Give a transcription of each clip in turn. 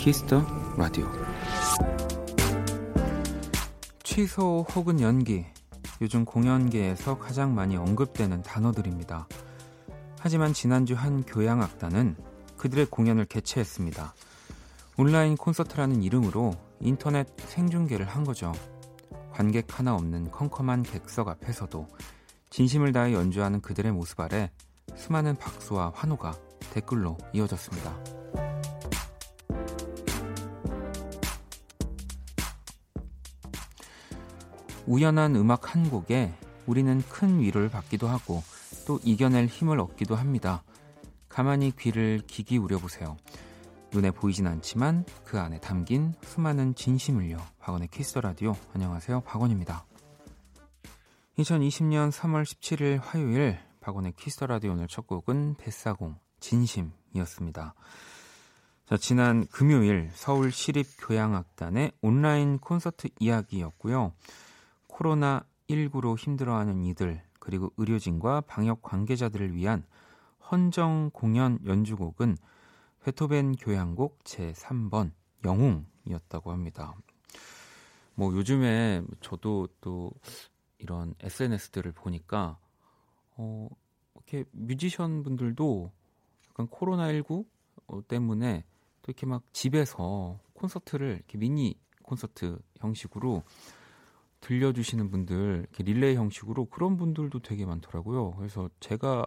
Kiss the Radio 취소 혹은 연기 요즘 공연계에서 가장 많이 언급되는 단어들입니다. 하지만 지난주 한 교향악단은 그들의 공연을 개최했습니다. 온라인 콘서트라는 이름으로 인터넷 생중계를 한 거죠. 관객 하나 없는 컴컴한 객석 앞에서도 진심을 다해 연주하는 그들의 모습 아래 수많은 박수와 환호가 댓글로 이어졌습니다. 우연한 음악 한 곡에 우리는 큰 위로를 받기도 하고 또 이겨낼 힘을 얻기도 합니다. 가만히 귀를 기기울여 보세요. 눈에 보이진 않지만 그 안에 담긴 수많은 진심을요. 박원의 키스 라디오. 안녕하세요. 박원입니다. 2020년 3월 17일 화요일 박원의 키스 라디오 오늘 첫 곡은 뱃사공 진심이었습니다. 자, 지난 금요일 서울 시립교향악단의 온라인 콘서트 이야기였고요. 코로나19로 힘들어하는 이들, 그리고 의료진과 방역 관계자들을 위한 헌정 공연 연주곡은 베토벤 교향곡 제3번 영웅이었다고 합니다. 뭐 요즘에 저도 또 이런 SNS들을 보니까 어 이렇게 뮤지션 분들도 약간 코로나19 때문에 또 이렇게 막 집에서 콘서트를 이렇게 미니 콘서트 형식으로 들려주시는 분들 릴레이 형식으로 그런 분들도 되게 많더라고요. 그래서 제가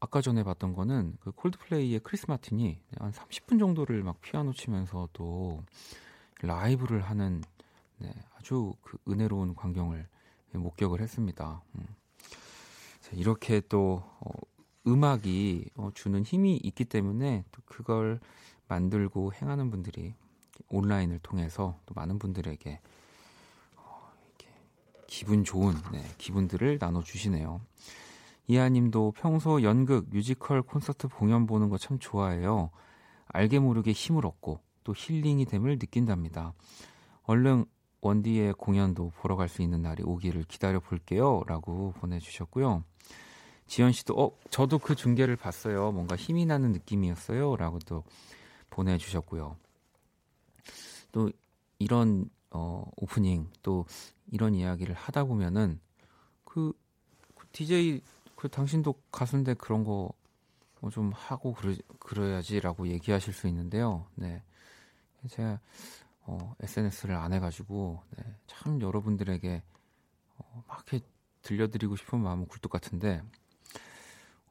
아까 전에 봤던 거는 그 콜드플레이의 크리스 마틴이 한 30분 정도를 막 피아노 치면서 또 라이브를 하는 네, 아주 그 은혜로운 광경을 목격을 했습니다. 음. 이렇게 또 어, 음악이 어, 주는 힘이 있기 때문에 또 그걸 만들고 행하는 분들이 온라인을 통해서 또 많은 분들에게 기분 좋은 네, 기분들을 나눠주시네요. 이하님도 평소 연극, 뮤지컬, 콘서트 공연 보는 거 참 좋아해요. 알게 모르게 힘을 얻고 또 힐링이 됨을 느낀답니다. 얼른 원디의 공연도 보러 갈 수 있는 날이 오기를 기다려 볼게요. 라고 보내주셨고요. 지연 씨도, 어, 저도 그 중계를 봤어요. 뭔가 힘이 나는 느낌이었어요. 라고 또 보내주셨고요. 또 이런 어, 오프닝 또 이런 이야기를 하다 보면은 그, 그 DJ 그 당신도 가수인데 그런 거좀 뭐 하고 그러, 그래야지라고 얘기하실 수 있는데요. 네. 제가 어, SNS를 안 해가지고 네, 참 여러분들에게 어, 막 이렇게 들려드리고 싶은 마음은 굴뚝 같은데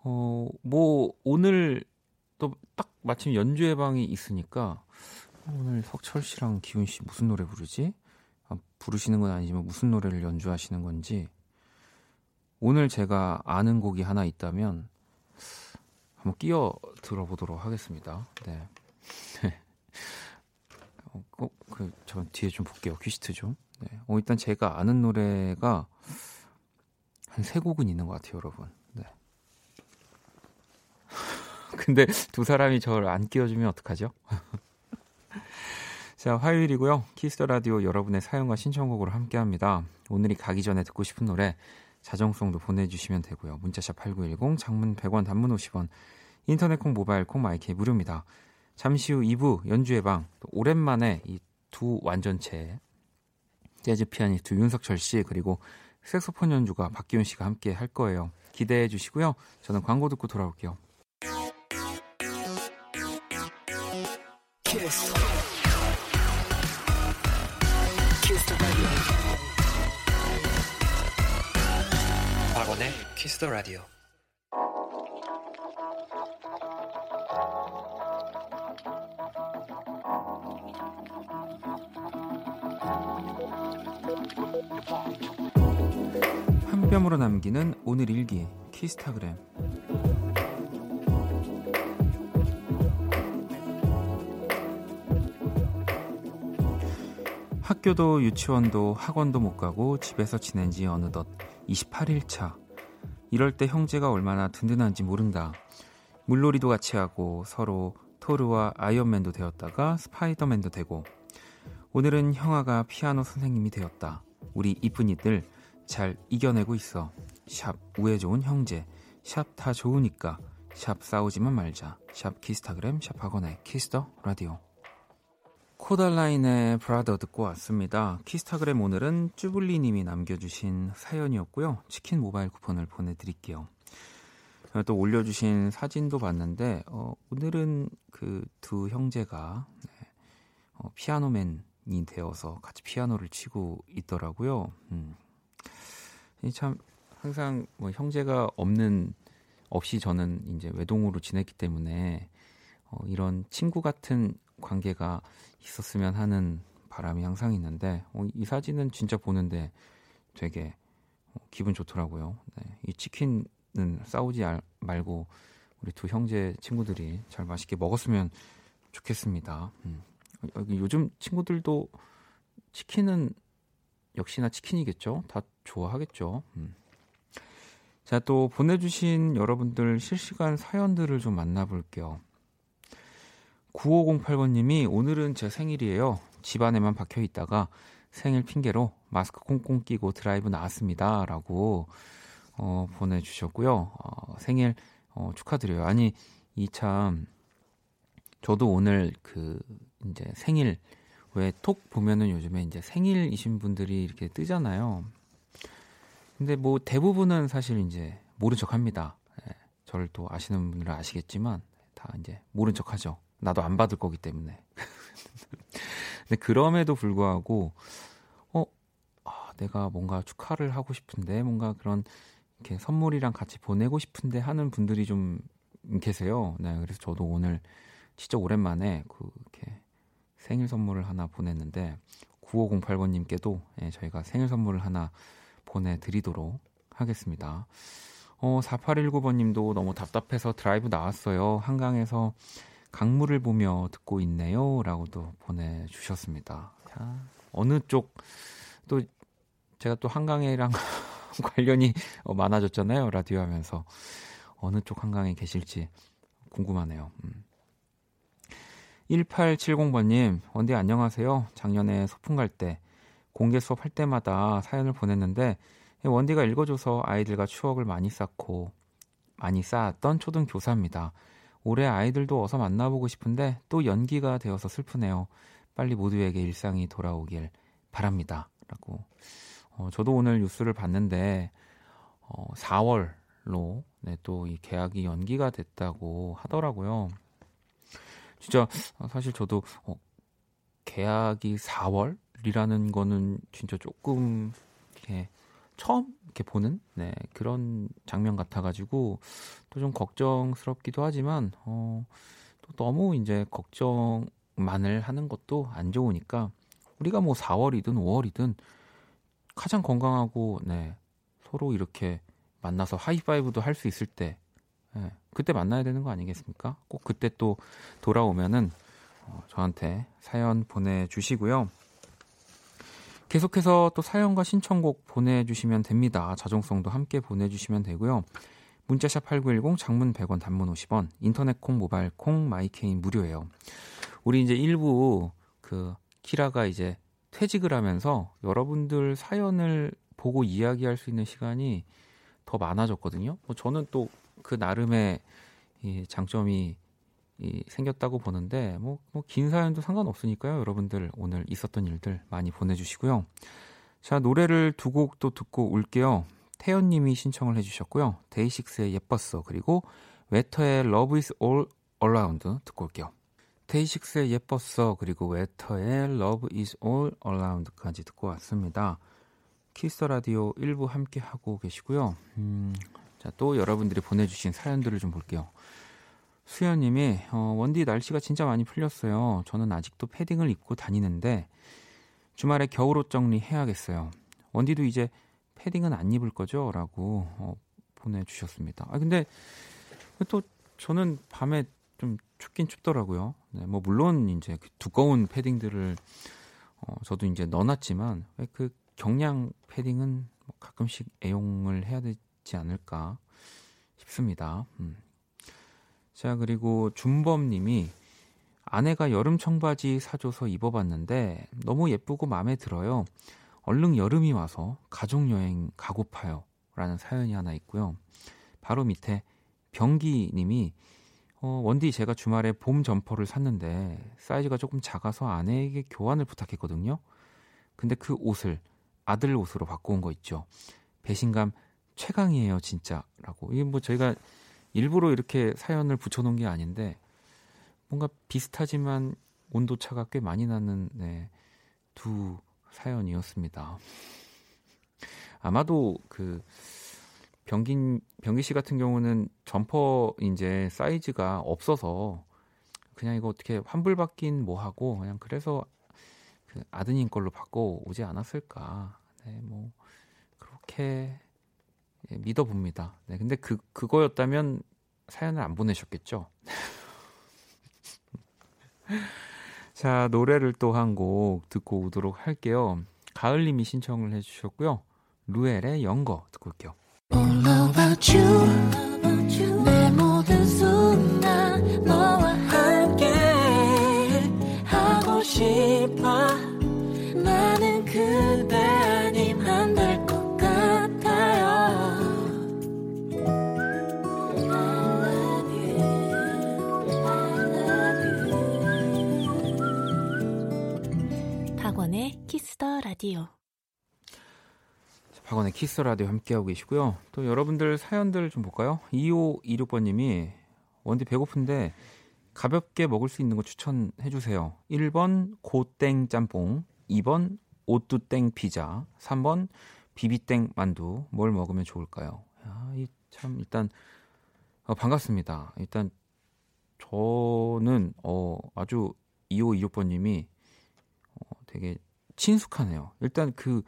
어, 뭐 오늘 또 딱 마침 연주 예방이 있으니까 오늘 석철 씨랑 기훈 씨 무슨 노래 부르지? 아, 부르시는 건 아니지만 무슨 노래를 연주하시는 건지 오늘 제가 아는 곡이 하나 있다면 한번 끼어 들어보도록 하겠습니다. 네. 어, 꼭그 저 뒤에 좀 볼게요. 큐시트 좀. 네. 어, 일단 제가 아는 노래가 한 세 곡은 있는 것 같아요, 여러분. 네. 근데 두 사람이 저를 안 끼워주면 어떡하죠? 자, 화요일이고요. 키스 더 라디오 여러분의 사연과 신청곡으로 함께 합니다. 오늘이 가기 전에 듣고 싶은 노래 자정송도 보내주시면 되고요. 문자샵 8910, 장문 100원, 단문 50원, 인터넷 콩, 모바일 콩, 마이크 무료입니다. 잠시 후 2부 연주의 방, 오랜만에 이 두 완전체 재즈 피아니스트 윤석철 씨 그리고 색소폰 연주가 박기훈 씨가 함께 할 거예요. 기대해 주시고요. 저는 광고 듣고 돌아올게요. 더 라디오. 한 뼘으로 남기는 오늘 일기 키스타그램 학교도 유치원도 학원도 못 가고 집에서 지낸 지 어느덧 28일 차. 이럴 때 형제가 얼마나 든든한지 모른다. 물놀이도 같이 하고 서로 토르와 아이언맨도 되었다가 스파이더맨도 되고 오늘은 형아가 피아노 선생님이 되었다. 우리 이쁜이들 잘 이겨내고 있어. 샵 우애 좋은 형제 샵 다 좋으니까 샵 싸우지만 말자 샵 키스타그램 샵 박원의 키스 더 라디오 코달라인의 Brother 듣고 왔습니다. 키스타그램 오늘은 쭈블리님이 남겨주신 사연이었고요. 치킨 모바일 쿠폰을 보내드릴게요. 또 올려주신 사진도 봤는데 어, 오늘은 그 두 형제가 네, 어, 피아노맨이 되어서 같이 피아노를 치고 있더라고요. 음. 참 항상 뭐 형제가 없는 없이 저는 이제 외동으로 지냈기 때문에 어, 이런 친구 같은 관계가 있었으면 하는 바람이 항상 있는데 어, 이 사진은 진짜 보는데 되게 어, 기분 좋더라고요. 네, 이 치킨은 싸우지 말고 우리 두 형제 친구들이 잘 맛있게 먹었으면 좋겠습니다. 음. 요즘 친구들도 치킨은 역시나 치킨이겠죠? 다 좋아하겠죠. 음. 자, 또 보내주신 여러분들 실시간 사연들을 좀 만나볼게요. 9508번님이 오늘은 제 생일이에요. 집안에만 박혀 있다가 생일 핑계로 마스크 꽁꽁 끼고 드라이브 나왔습니다. 라고 어, 보내주셨고요. 어, 생일 어, 축하드려요. 아니, 이 참, 저도 오늘 그, 이제 생일, 왜 톡 보면은 요즘에 이제 생일이신 분들이 이렇게 뜨잖아요. 근데 뭐 대부분은 사실 이제 모른 척 합니다. 예, 저를 또 아시는 분들은 아시겠지만 다 이제 모른 척 하죠. 나도 안 받을 거기 때문에. 근데 그럼에도 불구하고 어 아, 내가 뭔가 축하를 하고 싶은데 뭔가 그런 이렇게 선물이랑 같이 보내고 싶은데 하는 분들이 좀 계세요. 네, 그래서 저도 오늘 진짜 오랜만에 그 이렇게 생일 선물을 하나 보냈는데 9508번님께도 예, 저희가 생일 선물을 하나 보내드리도록 하겠습니다. 어, 4819번님도 너무 답답해서 드라이브 나왔어요. 한강에서 강물을 보며 듣고 있네요. 라고도 보내주셨습니다. 자, 어느 쪽, 또 제가 또 한강이랑 관련이 어, 많아졌잖아요. 라디오 하면서. 어느 쪽 한강에 계실지 궁금하네요. 음. 1870번님, 원디 안녕하세요. 작년에 소풍 갈 때 공개 수업 할 때마다 사연을 보냈는데 원디가 읽어줘서 아이들과 추억을 많이 쌓고 많이 쌓았던 초등 교사입니다. 올해 아이들도 어서 만나보고 싶은데 또 연기가 되어서 슬프네요. 빨리 모두에게 일상이 돌아오길 바랍니다. 라고. 어, 저도 오늘 뉴스를 봤는데, 어, 4월로, 네, 또 이 계약이 연기가 됐다고 하더라고요. 진짜, 사실 저도, 어, 계약이 4월? 이라는 거는 진짜 조금 이렇게 처음 이렇게 보는 네, 그런 장면 같아가지고 또 좀 걱정스럽기도 하지만 어, 또 너무 이제 걱정만을 하는 것도 안 좋으니까 우리가 뭐 4월이든 5월이든 가장 건강하고 네, 서로 이렇게 만나서 하이파이브도 할 수 있을 때 네, 그때 만나야 되는 거 아니겠습니까? 꼭 그때 또 돌아오면은 어, 저한테 사연 보내주시고요. 계속해서 또 사연과 신청곡 보내주시면 됩니다. 자정송도 함께 보내주시면 되고요. 문자샵 8910 장문 100원 단문 50원 인터넷 콩 모바일 콩 마이케이는 무료예요. 우리 이제 일부 그 키라가 이제 퇴직을 하면서 여러분들 사연을 보고 이야기할 수 있는 시간이 더 많아졌거든요. 뭐 저는 또 그 나름의 이 장점이 이 생겼다고 보는데 뭐뭐긴 사연도 상관없으니까요. 여러분들 오늘 있었던 일들 많이 보내주시고요. 자 노래를 두 곡 또 듣고 올게요. 태연님이 신청을 해주셨고요. 데이식스의 예뻤어 그리고 웨터의 Love Is All 듣고 올게요. 데이식스의 예뻤어 그리고 웨터의 Love Is All Around까지 듣고 왔습니다. 키스 라디오 1부 함께 하고 계시고요. 음, 자, 또 여러분들이 보내주신 사연들을 좀 볼게요. 수현님이 어, 원디 날씨가 진짜 많이 풀렸어요. 저는 아직도 패딩을 입고 다니는데 주말에 겨울옷 정리해야겠어요. 원디도 이제 패딩은 안 입을 거죠? 라고 어, 보내주셨습니다. 아 근데 또 저는 밤에 좀 춥긴 춥더라고요. 네, 뭐 물론 이제 그 두꺼운 패딩들을 어, 저도 이제 넣어놨지만 그 경량 패딩은 뭐 가끔씩 애용을 해야 되지 않을까 싶습니다. 음. 자, 그리고 준범님이 아내가 여름 청바지 사줘서 입어봤는데 너무 예쁘고 마음에 들어요. 얼른 여름이 와서 가족여행 가고파요. 라는 사연이 하나 있고요. 바로 밑에 병기님이 어, 원디 제가 주말에 봄 점퍼를 샀는데 사이즈가 조금 작아서 아내에게 교환을 부탁했거든요. 근데 그 옷을 아들 옷으로 바꿔온 거 있죠. 배신감 최강이에요, 진짜 라고. 이게 뭐 저희가 일부러 이렇게 사연을 붙여놓은 게 아닌데 뭔가 비슷하지만 온도 차가 꽤 많이 나는 네, 두 사연이었습니다. 아마도 그 병긴 병기 씨 같은 경우는 점퍼 이제 사이즈가 없어서 그냥 이거 어떻게 환불 받긴 뭐 하고 그냥 그래서 그 아드님 걸로 바꿔 오지 않았을까. 네, 뭐 그렇게 예, 믿어봅니다. 네, 근데 그 그거였다면 사연을 안 보내셨겠죠. 자, 노래를 또 한 곡 듣고 오도록 할게요. 가을님이 신청을 해주셨고요. 루엘의 영거 듣고 올게요. 키스 더 라디오. 박원의 키스 라디오 함께하고 계시고요. 또 여러분들 사연들 좀 볼까요? 2526번님이 원디 배고픈데 가볍게 먹을 수 있는 거 추천해 주세요. 1번 고땡 짬뽕, 2번 오뚜땡 피자, 3번 비비땡 만두. 뭘 먹으면 좋을까요? 야, 이참 일단 어, 반갑습니다. 일단 저는 어, 아주 2526번님이 어, 되게 친숙하네요. 일단 그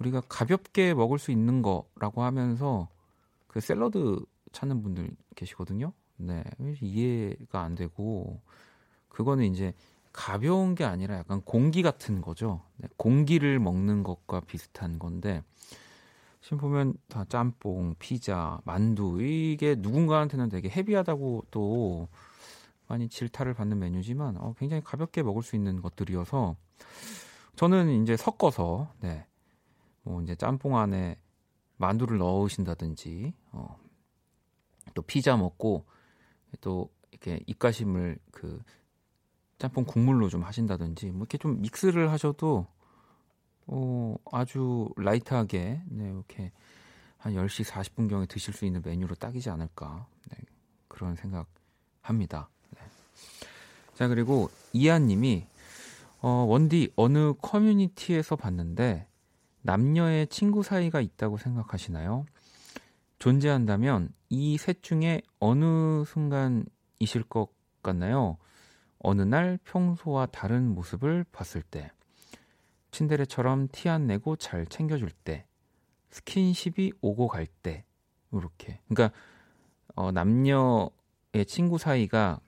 우리가 가볍게 먹을 수 있는 거라고 하면서 그 샐러드 찾는 분들 계시거든요. 네. 이해가 안 되고 그거는 이제 가벼운 게 아니라 약간 공기 같은 거죠. 네, 공기를 먹는 것과 비슷한 건데 지금 보면 다 짬뽕, 피자, 만두 이게 누군가한테는 되게 헤비하다고 또 많이 질타를 받는 메뉴지만 어, 굉장히 가볍게 먹을 수 있는 것들이어서 저는 이제 섞어서 네. 뭐 이제 짬뽕 안에 만두를 넣으신다든지 어, 또 피자 먹고 또 이렇게 입가심을 그 짬뽕 국물로 좀 하신다든지 뭐 이렇게 좀 믹스를 하셔도 어, 아주 라이트하게 네, 이렇게 한 10시 40분 경에 드실 수 있는 메뉴로 딱이지 않을까 네, 그런 생각합니다. 네. 자 그리고 이한 님이 어, 원디 어느 커뮤니티에서 봤는데 남녀의 친구 사이가 있다고 생각하시나요? 존재한다면 이 셋 중에 어느 순간이실 것 같나요? 어느 날 평소와 다른 모습을 봤을 때, 친데레처럼 티 안 내고 잘 챙겨줄 때, 스킨십이 오고 갈 때, 이렇게. 그러니까 어, 남녀의 친구 사이가,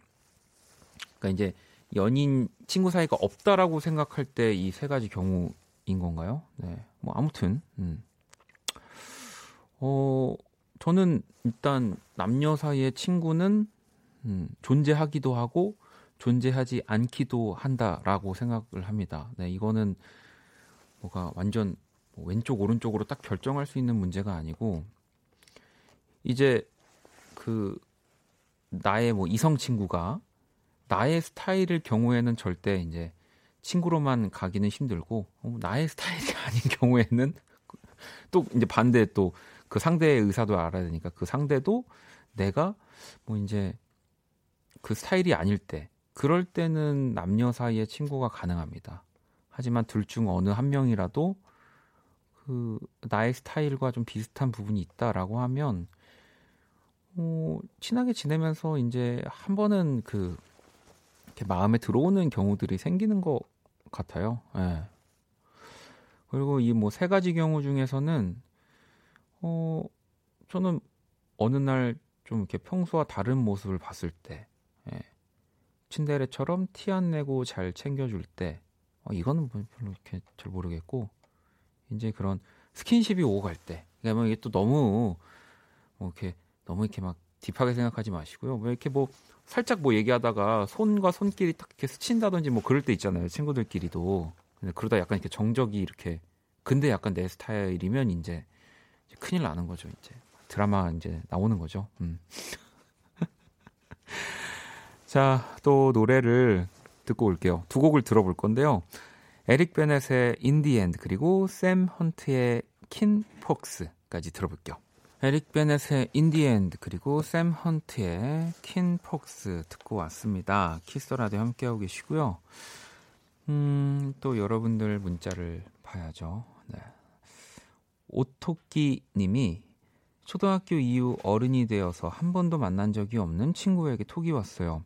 그러니까 이제 연인 친구 사이가 없다라고 생각할 때 이 세 가지 경우인 건가요? 네. 뭐 아무튼 음. 어 저는 일단 남녀 사이의 친구는 음, 존재하기도 하고 존재하지 않기도 한다라고 생각을 합니다. 네, 이거는 뭐가 완전 뭐 왼쪽 오른쪽으로 딱 결정할 수 있는 문제가 아니고 이제 그 나의 뭐 이성 친구가 나의 스타일일 경우에는 절대 이제 친구로만 가기는 힘들고 어, 나의 스타일이 아닌 경우에는 또 이제 반대 또 그 상대의 의사도 알아야 되니까 그 상대도 내가 뭐 이제 그 스타일이 아닐 때 그럴 때는 남녀 사이에 친구가 가능합니다. 하지만 둘 중 어느 한 명이라도 그 나의 스타일과 좀 비슷한 부분이 있다라고 하면 어, 친하게 지내면서 이제 한 번은 그 이렇게 마음에 들어오는 경우들이 생기는 것 같아요. 예. 그리고 이 뭐 세 가지 경우 중에서는 어 저는 어느 날 좀 이렇게 평소와 다른 모습을 봤을 때 예. 친데레처럼 티 안 내고 잘 챙겨줄 때 어, 이거는 뭐 별로 이렇게 잘 모르겠고 이제 그런 스킨십이 오고 갈 때 그러니까 뭐 이게 또 너무 뭐 이렇게 너무 이렇게 막 딥하게 생각하지 마시고요. 뭐 이렇게 뭐 살짝 뭐 얘기하다가 손과 손길이 딱 이렇게 스친다든지 뭐 그럴 때 있잖아요. 친구들끼리도. 근데 그러다 약간 이렇게 정적이 이렇게 근데 약간 내 스타일이면 이제, 이제 큰일 나는 거죠, 이제. 드라마 이제 나오는 거죠. 음. 자, 또 노래를 듣고 올게요. 두 곡을 들어볼 건데요. 에릭 베넷의 End 그리고 샘 헌트의 Kinfolks까지 들어볼게요. 에릭 베넷의 End 그리고 샘 헌트의 Kinfolks 듣고 왔습니다. 키스 라디오 함께하고 계시고요. 음, 또 여러분들 문자를 봐야죠. 네. 오토끼 님이 초등학교 이후 어른이 되어서 한 번도 만난 적이 없는 친구에게 톡이 왔어요.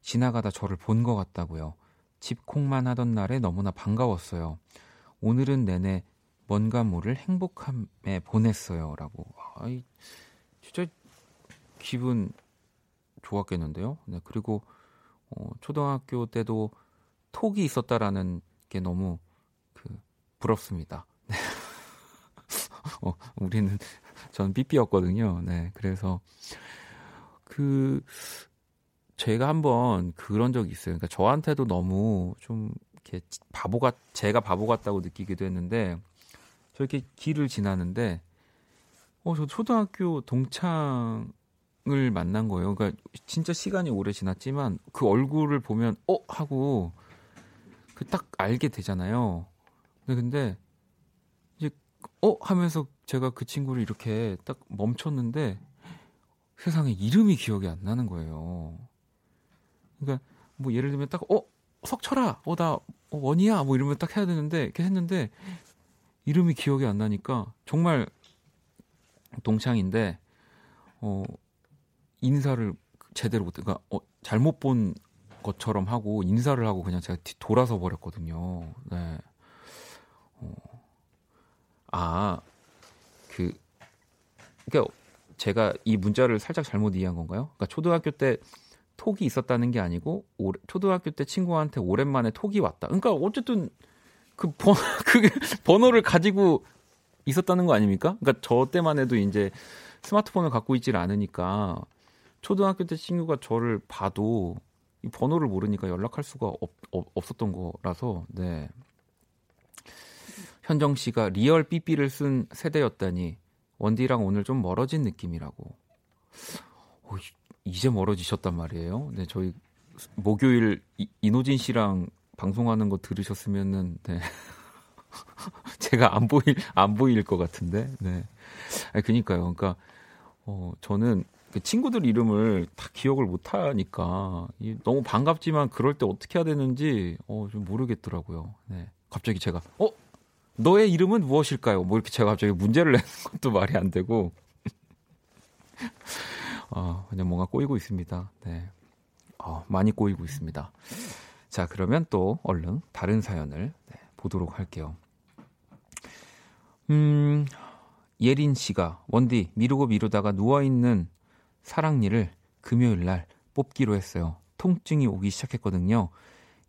지나가다 저를 본 것 같다고요. 집콕만 하던 날에 너무나 반가웠어요. 오늘은 내내 뭔가 모를 행복함에 보냈어요. 라고. 아이, 진짜 기분 좋았겠는데요. 네, 그리고 어, 초등학교 때도 톡이 있었다라는 게 너무 그 부럽습니다. 네. 어, 우리는 전 삐삐였거든요. 네, 그래서 그 제가 한번 그런 적이 있어요. 그러니까 저한테도 너무 좀 이렇게 바보 같 제가 바보 같다고 느끼기도 했는데 저 이렇게 길을 지나는데 어 저 초등학교 동창을 만난 거예요. 그러니까 진짜 시간이 오래 지났지만 그 얼굴을 보면 어 하고 그 딱 알게 되잖아요. 근데 근데 이제 어 하면서 제가 그 친구를 이렇게 딱 멈췄는데 세상에 이름이 기억이 안 나는 거예요. 그러니까 뭐 예를 들면 딱 어 석철아, 어나 어, 원이야, 뭐 이러면 딱 해야 되는데 이렇게 했는데 이름이 기억이 안 나니까 정말 동창인데 어 인사를 제대로 못, 그러니까 어, 잘못 본 것처럼 하고 인사를 하고 그냥 제가 뒤 돌아서 버렸거든요. 네. 어. 아, 그, 그러니까 제가 이 문자를 살짝 잘못 이해한 건가요? 그러니까 초등학교 때 톡이 있었다는 게 아니고 오, 초등학교 때 친구한테 오랜만에 톡이 왔다. 그러니까 어쨌든 그 번, 그 번호를 가지고 있었다는 거 아닙니까? 그러니까 저 때만 해도 이제 스마트폰을 갖고 있질 않으니까 초등학교 때 친구가 저를 봐도 이 번호를 모르니까 연락할 수가 없, 없, 없었던 거라서 네. 현정 씨가 real 삐삐를 쓴 세대였다니 원디랑 오늘 좀 멀어진 느낌이라고. 오, 이제 멀어지셨단 말이에요. 네, 저희 목요일 이, 이노진 씨랑 방송하는 거 들으셨으면은 네. 제가 안 보일 안 보일 것 같은데. 네. 아니 그니까요. 그러니까 어 저는 그 친구들 이름을 다 기억을 못 하니까 너무 반갑지만 그럴 때 어떻게 해야 되는지 어, 좀 모르겠더라고요. 네. 갑자기 제가 어 너의 이름은 무엇일까요? 뭐 이렇게 제가 갑자기 문제를 내는 것도 말이 안 되고 어, 그냥 뭔가 꼬이고 있습니다. 네. 어, 많이 꼬이고 있습니다. 자, 그러면 또 얼른 다른 사연을 네, 보도록 할게요. 음, 예린 씨가 원디 미루고 미루다가 누워 있는 사랑니를 금요일 날 뽑기로 했어요. 통증이 오기 시작했거든요.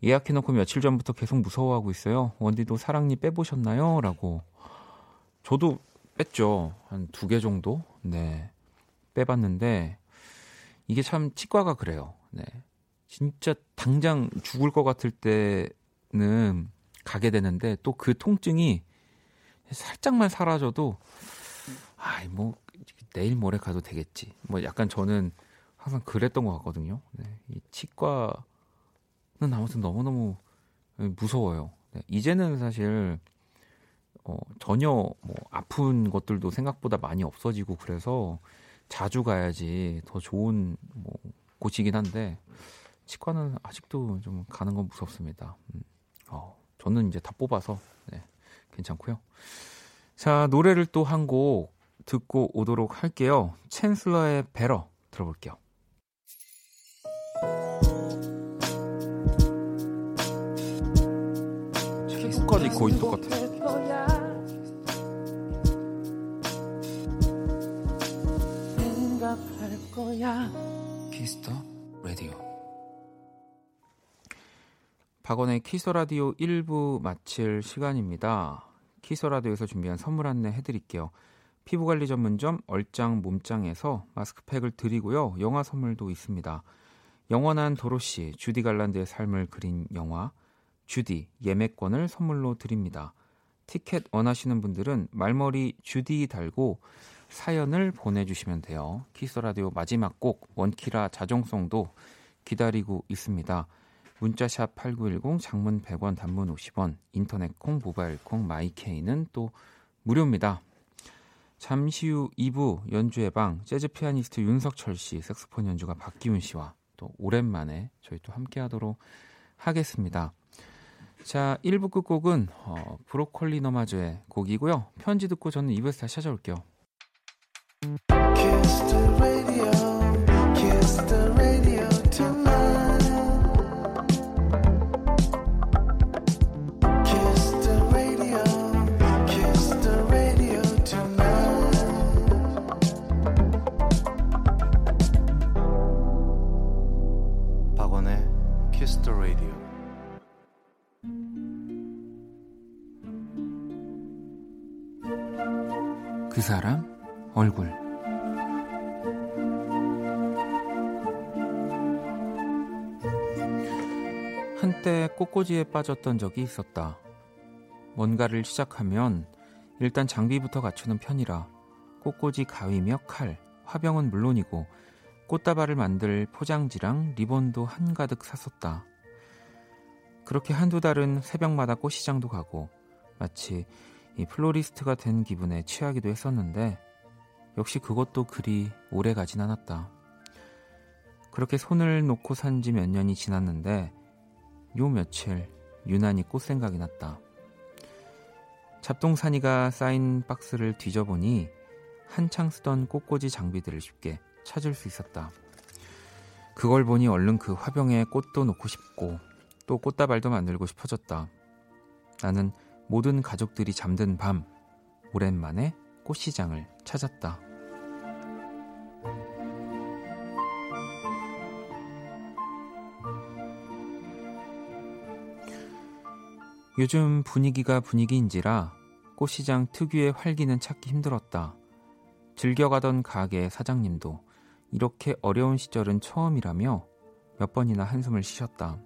예약해놓고 며칠 전부터 계속 무서워하고 있어요. 원디도 사랑니 빼보셨나요? 라고. 저도 뺐죠. 한 두 개 정도? 네. 빼봤는데, 이게 참 치과가 그래요. 네. 진짜 당장 죽을 것 같을 때는 가게 되는데, 또 그 통증이 살짝만 사라져도, 아이, 뭐, 내일 모레 가도 되겠지. 뭐 약간 저는 항상 그랬던 것 같거든요. 네. 이 치과는 아무튼 너무너무 무서워요. 네. 이제는 사실 어, 전혀 뭐 아픈 것들도 생각보다 많이 없어지고 그래서 자주 가야지 더 좋은 뭐 곳이긴 한데 치과는 아직도 좀 가는 건 무섭습니다. 음. 어, 저는 이제 다 뽑아서 네, 괜찮고요. 자 노래를 또 한 곡 듣고 오도록 할게요. 챈슬러의 Better 들어볼게요. 챈슬까지 거의 똑같아. 키스 더 라디오 박원의 키스 라디오 1부 마칠 시간입니다. 키스 라디오에서 준비한 선물 안내 해드릴게요. 피부관리 전문점 얼짱 몸짱에서 마스크팩을 드리고요. 영화 선물도 있습니다. 영원한 도로시 주디 갈란드의 삶을 그린 영화 주디 예매권을 선물로 드립니다. 티켓 원하시는 분들은 말머리 주디 달고 사연을 보내주시면 돼요. 키스 더 라디오 마지막 곡 원키라 자정송도 기다리고 있습니다. 문자샵 8910 장문 100원 단문 50원 인터넷 콩 모바일 콩 마이케이는 또 무료입니다. 잠시 후 2부 연주의 방 재즈 피아니스트 윤석철 씨, 색소폰 연주가 박기훈 씨와 또 오랜만에 저희 또 함께 하도록 하겠습니다. 자, 1부 끝곡은 어, 브로콜리 너마저의 곡이고요. 편지 듣고 저는 2부에서 다시 찾아올게요. 꽃꽂이에 빠졌던 적이 있었다. 뭔가를 시작하면 일단 장비부터 갖추는 편이라 꽃꽂이 가위며 칼, 화병은 물론이고 꽃다발을 만들 포장지랑 리본도 한가득 샀었다. 그렇게 한두 달은 새벽마다 꽃시장도 가고 마치 이 플로리스트가 된 기분에 취하기도 했었는데 역시 그것도 그리 오래 가진 않았다. 그렇게 손을 놓고 산 지 몇 년이 지났는데 요 며칠 유난히 꽃 생각이 났다. 잡동사니가 쌓인 박스를 뒤져보니 한창 쓰던 꽃꽂이 장비들을 쉽게 찾을 수 있었다. 그걸 보니 얼른 그 화병에 꽃도 놓고 싶고 또 꽃다발도 만들고 싶어졌다. 나는 모든 가족들이 잠든 밤 오랜만에 꽃시장을 찾았다. 요즘 분위기가 분위기인지라 꽃시장 특유의 활기는 찾기 힘들었다. 즐겨가던 가게 사장님도 이렇게 어려운 시절은 처음이라며 몇 번이나 한숨을 쉬셨다.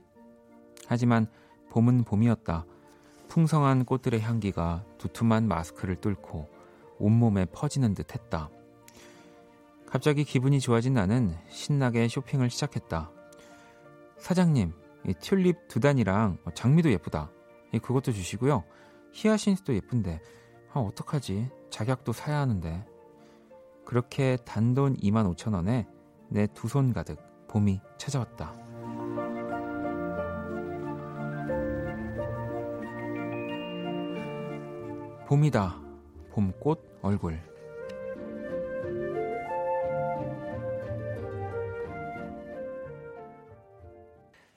하지만 봄은 봄이었다. 풍성한 꽃들의 향기가 두툼한 마스크를 뚫고 온몸에 퍼지는 듯 했다. 갑자기 기분이 좋아진 나는 신나게 쇼핑을 시작했다. 사장님, 이 튤립 두 단이랑 장미도 예쁘다. 그것도 주시고요. 히아신스도 예쁜데, 아, 어떡하지? 작약도 사야 하는데. 그렇게 단돈 2만 5천 원에 내 두 손 가득 봄이 찾아왔다. 봄이다. 봄꽃 얼굴.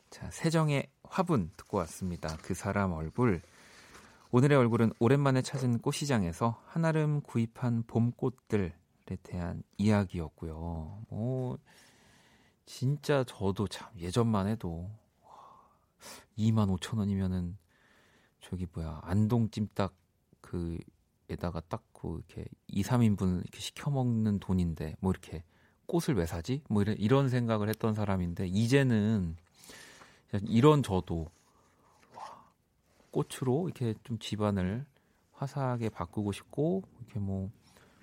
자, 세정의 화분 듣고 왔습니다. 그 사람 얼굴. 오늘의 얼굴은 오랜만에 찾은 꽃시장에서 한아름 구입한 봄꽃들에 대한 이야기였고요. 뭐 진짜 저도 참 예전만 해도 2만 5천 원이면은 저기 뭐야 안동 찜닭 그에다가 딱 그 이렇게 2, 3인분 이렇게 시켜 먹는 돈인데 뭐 이렇게 꽃을 왜 사지? 뭐 이런 이런 생각을 했던 사람인데 이제는 이런 저도 와, 꽃으로 이렇게 좀 집안을 화사하게 바꾸고 싶고 이렇게 뭐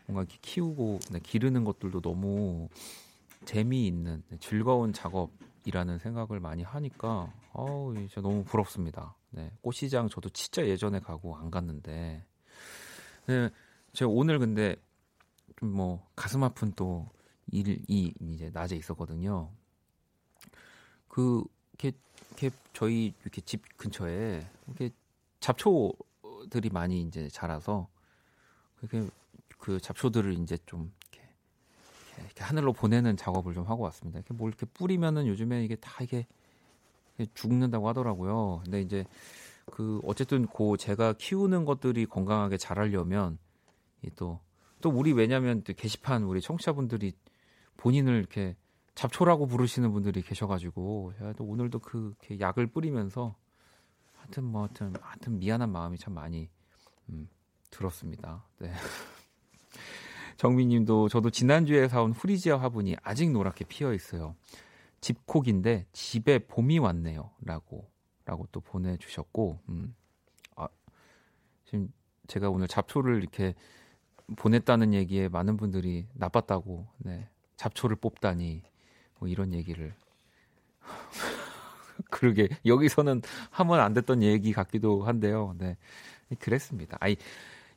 뭔가 이렇게 키우고 네, 기르는 것들도 너무 재미있는 네, 즐거운 작업이라는 생각을 많이 하니까 어우 진짜 너무 부럽습니다. 네, 꽃시장 저도 진짜 예전에 가고 안 갔는데 네, 제가 오늘 근데 좀 뭐 가슴 아픈 또 일이 이제 낮에 있었거든요. 그 이렇게, 이렇게 저희 이렇게 집 근처에 이렇게 잡초들이 많이 이제 자라서 그렇게 그 잡초들을 이제 좀 이렇게, 이렇게 하늘로 보내는 작업을 좀 하고 왔습니다. 이렇게 뭘 이렇게 뿌리면은 요즘에 이게 다 이게 죽는다고 하더라고요. 근데 이제 그 어쨌든 고 제가 키우는 것들이 건강하게 자라려면 또 또 우리 왜냐면 또 게시판 우리 청취자분들이 본인을 이렇게 잡초라고 부르시는 분들이 계셔가지고 또 오늘도 그 약을 뿌리면서 하여튼 뭐 하여튼 하여튼 미안한 마음이 참 많이 음, 들었습니다. 네. 정민님도 저도 지난주에 사온 후리지아 화분이 아직 노랗게 피어 있어요. 집콕인데 집에 봄이 왔네요라고 라고 또 보내주셨고, 음, 아, 지금 제가 오늘 잡초를 이렇게 보냈다는 얘기에 많은 분들이 나빴다고 네. 잡초를 뽑다니 뭐 이런 얘기를 그러게 여기서는 하면 안 됐던 얘기 같기도 한데요. 네. 그랬습니다. 아니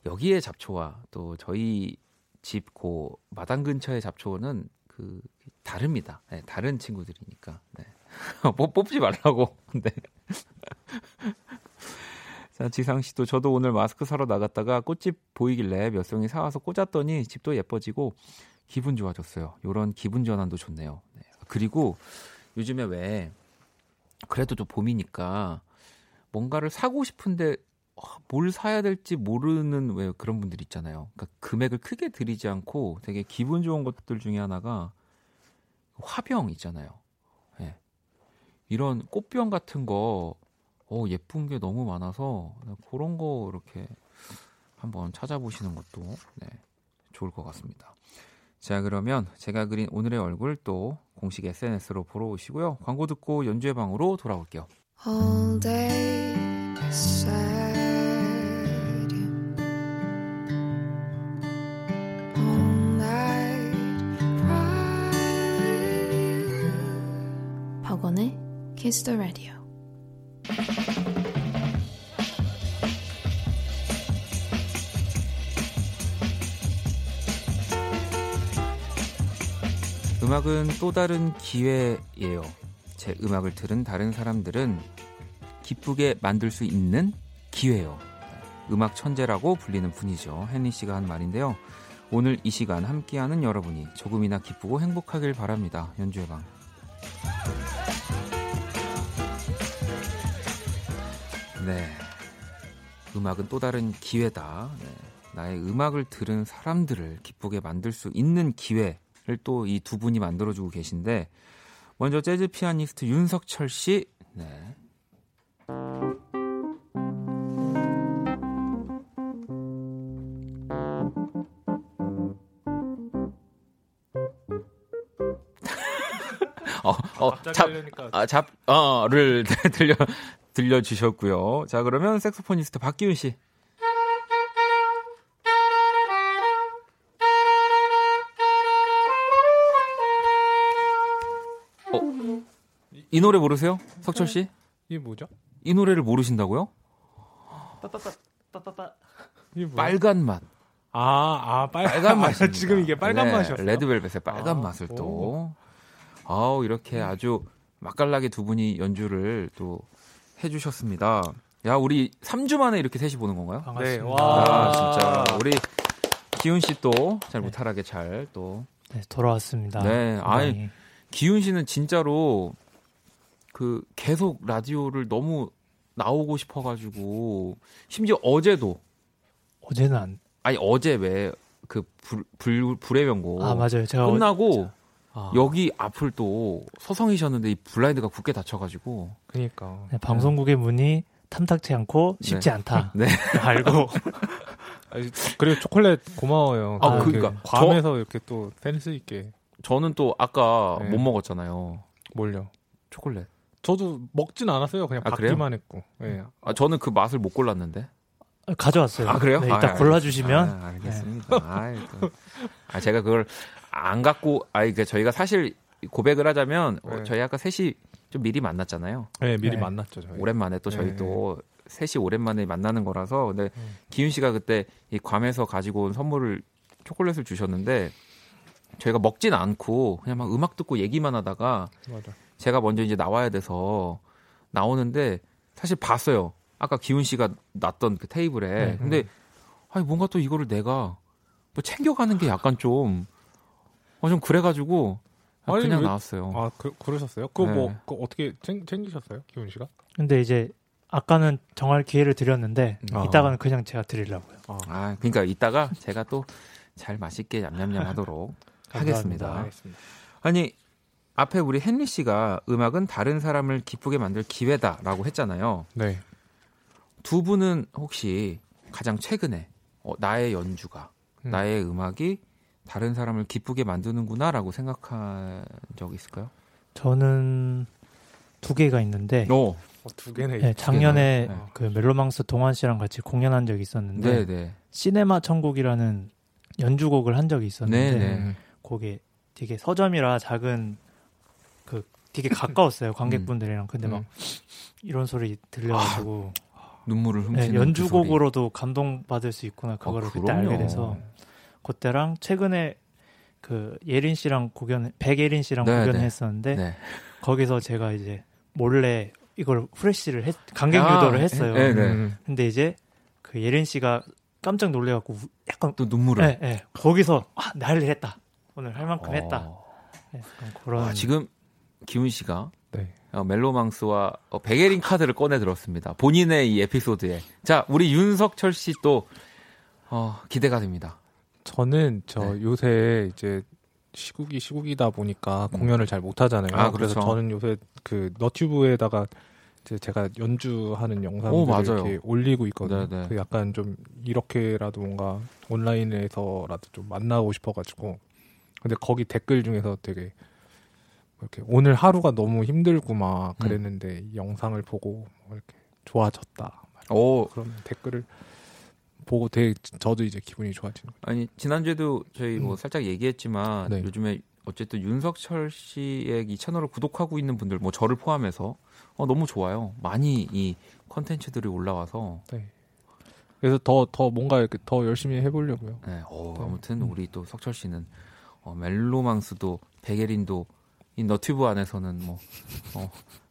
여기에 잡초와 또 저희 집 고 마당 근처의 잡초는 그 다릅니다. 네, 다른 친구들이니까. 네. 뽑지 말라고. 네. 자, 지상 씨도 저도 오늘 마스크 사러 나갔다가 꽃집 보이길래 몇 송이 사와서 꽂았더니 집도 예뻐지고 기분 좋아졌어요. 요런 기분 전환도 좋네요. 네. 그리고 요즘에 왜 그래도 좀 봄이니까 뭔가를 사고 싶은데 어, 뭘 사야 될지 모르는 왜 그런 분들 있잖아요. 그러니까 금액을 크게 들이지 않고 되게 기분 좋은 것들 중에 하나가 화병 있잖아요. 네. 이런 꽃병 같은 거 어, 예쁜 게 너무 많아서 그런 거 이렇게 한번 찾아보시는 것도 네, 좋을 것 같습니다. 자, 그러면 제가 그린 오늘의 얼굴 또 공식 SNS로 보러 오시고요. 광고 듣고 연주회 방으로 돌아올게요. All day sad. All night. 박원의 Kiss the Radio. 음악은 또 다른 기회예요. 제 음악을 들은 다른 사람들은 기쁘게 만들 수 있는 기회요. 음악 천재라고 불리는 분이죠. 헨리 씨가 한 말인데요. 오늘 이 시간 함께하는 여러분이 조금이나 기쁘고 행복하길 바랍니다. 연주의 방. 네. 음악은 또 다른 기회다. 네. 나의 음악을 들은 사람들을 기쁘게 만들 수 있는 기회. 또 이 두 분이 만들어주고 계신데 먼저 재즈 피아니스트 윤석철 씨, 네. 어, 어, 잡, 아, 잡, 어를 들려 들려 주셨고요. 자, 그러면 색소포니스트 박기훈 씨. 이 노래 모르세요? 석철 씨? 이게 뭐죠? 이 노래를 모르신다고요? 따따따 따따따. 빨간 맛. 아, 아, 빨, 빨간 맛. 지금 이게 빨간 네, 맛이었어. 레드벨벳의 빨간 아, 맛을 또. 오. 아우, 이렇게 아주 맛깔나게 두 분이 연주를 또 해주셨습니다. 야, 우리 3주 만에 이렇게 셋이 보는 건가요? 반갑습니다. 네, 와. 아, 진짜. 우리 기훈 씨 또잘 무탈하게 잘 또. 네, 돌아왔습니다. 네, 아니, 기훈 씨는 진짜로 그 계속 라디오를 너무 나오고 싶어가지고 심지어 어제도. 어제는 안. 아니 어제 왜그 불 불의 명곡 아 맞아요. 제가 끝나고 어... 아. 여기 앞을 또 서성이셨는데 이 블라인드가 굳게 닫혀가지고. 그니까. 네, 방송국의 문이 탐탁치 않고 쉽지 네. 않다. 네. 알고. 그리고 초콜릿 고마워요. 아 그러니까. 괌에서 저... 이렇게 또 센스 있게. 저는 또 아까 네. 못 먹었잖아요. 뭘요? 초콜릿 저도 먹진 않았어요. 그냥 아, 받기만 했고. 네. 아 저는 그 맛을 못 골랐는데. 아, 가져왔어요. 아 그래요? 네, 이따 아, 골라주시면. 아, 알겠습니다. 네. 아, 제가 그걸 안 갖고, 아이 그 저희가 사실 고백을 하자면 어, 네. 어, 저희 아까 셋이 좀 미리 만났잖아요. 네, 미리 네. 만났죠. 저희. 오랜만에 또 저희 네. 또 셋이 오랜만에 만나는 거라서 근데 음. 기훈 씨가 그때 이 괌에서 가지고 온 선물을 초콜릿을 주셨는데 저희가 먹진 않고 그냥 막 음악 듣고 얘기만 하다가 맞아. 제가 먼저 이제 나와야 돼서 나오는데 사실 봤어요. 아까 기훈 씨가 놨던 그 테이블에. 네, 근데 아니 뭔가 또 이거를 내가 뭐 챙겨가는 게 약간 좀, 어, 좀 그래가지고 아, 그냥 왜, 나왔어요. 아, 그, 그러셨어요? 그거 뭐, 네. 뭐, 그 어떻게 챙, 챙기셨어요? 기훈 씨가? 근데 이제 아까는 정할 기회를 드렸는데 아. 이따가는 그냥 제가 드리려고요. 아, 아 그러니까 이따가 제가 또 잘 맛있게 냠냠냠 하도록 하겠습니다. 알겠습니다. 아니 앞에 우리 헨리 씨가 음악은 다른 사람을 기쁘게 만들 기회다라고 했잖아요. 네. 두 분은 혹시 가장 최근에 어, 나의 연주가 음. 나의 음악이 다른 사람을 기쁘게 만드는구나라고 생각한 적 있을까요? 저는 두 개가 있는데 어. 어, 두 개네. 네, 작년에 네. 그 멜로망스 동환 씨랑 같이 공연한 적이 있었는데 네, 네. 시네마 천국이라는 연주곡을 한 적이 있었는데 네, 네. 거기 되게 서점이라 작은 그 되게 가까웠어요 관객분들이랑 근데 막 음. 이런 소리 들려가지고 눈물을 훔치는 네, 그 연주곡으로도 감동 받을 수 있구나 그거를 아, 그때. 알게 돼서 그때랑 최근에 그 예린 씨랑 공연 백예린 씨랑 네, 공연을 네. 했었는데. 네. 거기서 제가 이제 몰래 이걸 후레쉬를 했, 관객 아, 유도를 했어요. 네, 네. 음. 근데 이제 그 예린 씨가 깜짝 놀래갖고 우- 약간 또 눈물을. 네, 네. 거기서 아, 난리 했다. 오늘 할 만큼 했다. 어. 네, 약간 그런 아, 지금 기훈 씨가 네. 어, 멜로망스와 어, 백예린 카드를 꺼내 들었습니다. 본인의 이 에피소드에. 자, 우리 윤석철 씨 또 어, 기대가 됩니다. 저는 저 네. 요새 이제 시국이 시국이다 보니까 공연을 잘 못하잖아요. 음. 아, 그래서 그렇죠. 저는 요새 그 너튜브에다가 이제 제가 연주하는 맞아요. 이렇게 올리고 있거든요. 네, 네. 그 약간 좀 이렇게라도 뭔가 온라인에서라도 좀 만나고 싶어가지고 근데 거기 댓글 중에서 되게 뭐 이렇게 오늘 하루가 너무 힘들고 막 음. 그랬는데 이 영상을 보고 뭐 이렇게 좋아졌다 오, 그런 댓글을 보고 되게 저도 이제 기분이 좋아지는 아니 지난주에도 저희 뭐 음. 살짝 얘기했지만 네. 요즘에 어쨌든 윤석철 씨의 이 채널을 구독하고 있는 분들 뭐 저를 포함해서 어, 너무 좋아요. 많이 이 컨텐츠들이 올라와서 네. 그래서 더더 뭔가 이렇게 더 열심히 해보려고요. 네, 어, 네. 아무튼 음. 우리 또 석철 씨는 어, 멜로망스도 백예린도 이 너튜브 안에서는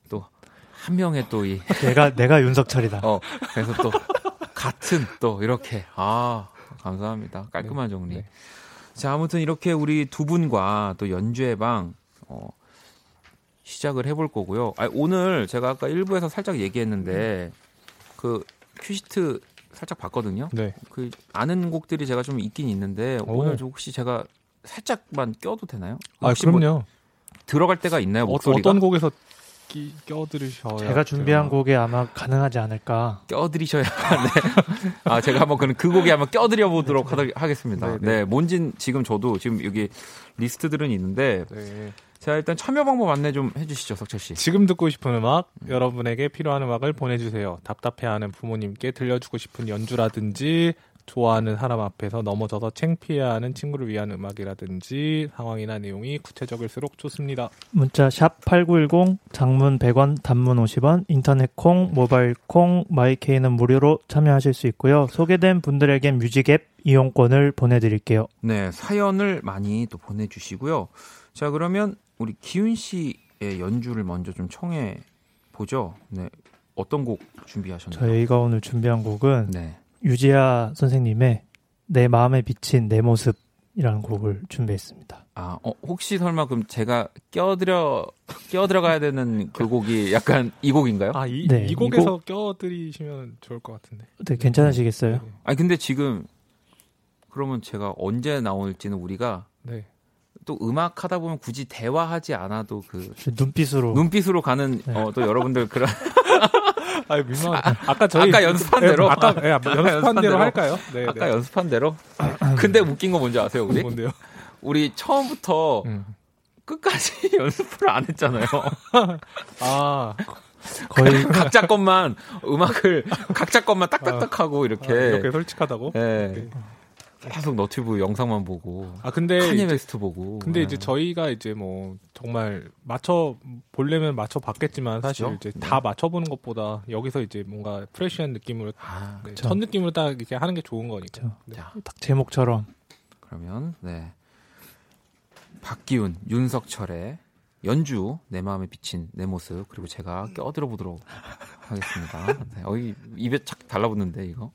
뭐또한 명의 또 이 내가 내가 윤석철이다. 어, 그래서 또 같은 또 이렇게 아 감사합니다 깔끔한 정리. 네. 자 아무튼 이렇게 우리 두 분과 또 연주의 방 어, 시작을 해볼 거고요. 아, 오늘 제가 아까 1부에서 살짝 얘기했는데 그 큐시트 살짝 봤거든요. 네. 그 아는 곡들이 제가 좀 있긴 있는데 오. 오늘 좀 혹시 제가 살짝만 껴도 되나요? 아뭐 그럼요. 들어갈 때가 있나요 어, 목소리가? 어떤 곡에서 끼, 껴들으셔야 제가 준비한 곡에 아마 가능하지 않을까. 껴드리셔야 네. 아 제가 한번 그는 그 곡에 한번 껴드려 보도록 하겠습니다. 네, 네, 네. 뭔진 지금 저도 지금 여기 리스트들은 있는데 네. 자 일단 참여 방법 안내 좀 해주시죠, 석철 씨. 지금 듣고 싶은 음악, 음. 여러분에게 필요한 음악을 보내주세요. 답답해하는 부모님께 들려주고 싶은 연주라든지 좋아하는 사람 앞에서 넘어져서 창피해하는 친구를 위한 음악이라든지 상황이나 내용이 구체적일수록 좋습니다. 문자 샵8910 장문 100원 단문 50원 인터넷 콩 모바일 콩 마이케이는 무료로 참여하실 수 있고요. 소개된 분들에겐 뮤직앱 이용권을 보내드릴게요. 네 사연을 많이 또 보내주시고요. 자 그러면 우리 기훈 씨의 연주를 먼저 좀 청해 보죠. 네 어떤 곡 준비하셨나요? 저희가 오늘 준비한 곡은 네. 유지아 선생님의 내 마음에 비친 내 모습이라는 곡을 준비했습니다. 아, 어, 혹시 설마 그럼 제가 껴들여 껴들어가야 되는 그 곡이 약간 이 곡인가요? 아, 이, 네, 이 곡에서 껴드리시면 좋을 것 같은데. 네, 괜찮으시겠어요? 네. 아니 근데 지금 그러면 제가 언제 나올지는 우리가 네. 또 음악 하다 보면 굳이 대화하지 않아도 그 눈빛으로 눈빛으로 가는 네. 어, 또 여러분들 그런 아, 민망. 아까 저희 아까 연습한 네, 대로? 아까 네, 아까 연습한 연습한 대로? 할까요? 네. 아까 네. 연습한 대로. 근데 웃긴 거 뭔지 아세요, 우리? 뭔데요? 우리 처음부터 음. 끝까지 연습을 안 했잖아요. 아, 거의 각자 것만 음악을 각자 것만 딱딱딱 하고 이렇게. 아, 이렇게 솔직하다고? 예. 계속 너튜브 영상만 보고 아, 근데 카니예 웨스트 보고. 근데 예. 이제 저희가 이제 뭐 정말 맞춰 보려면 맞춰 봤겠지만 사실 그렇죠? 이제 네. 다 맞춰 보는 것보다 여기서 이제 뭔가 프레시한 느낌으로 아, 네, 그쵸. 첫 느낌으로 딱 이렇게 하는 게 좋은 거니까. 네. 자, 딱 제목처럼 그러면 네. 박기훈, 윤석철의 연주 내 마음에 비친 내 모습 그리고 제가 껴들어 보도록 하겠습니다. 네, 어이 입에 착 달라붙는데 이거.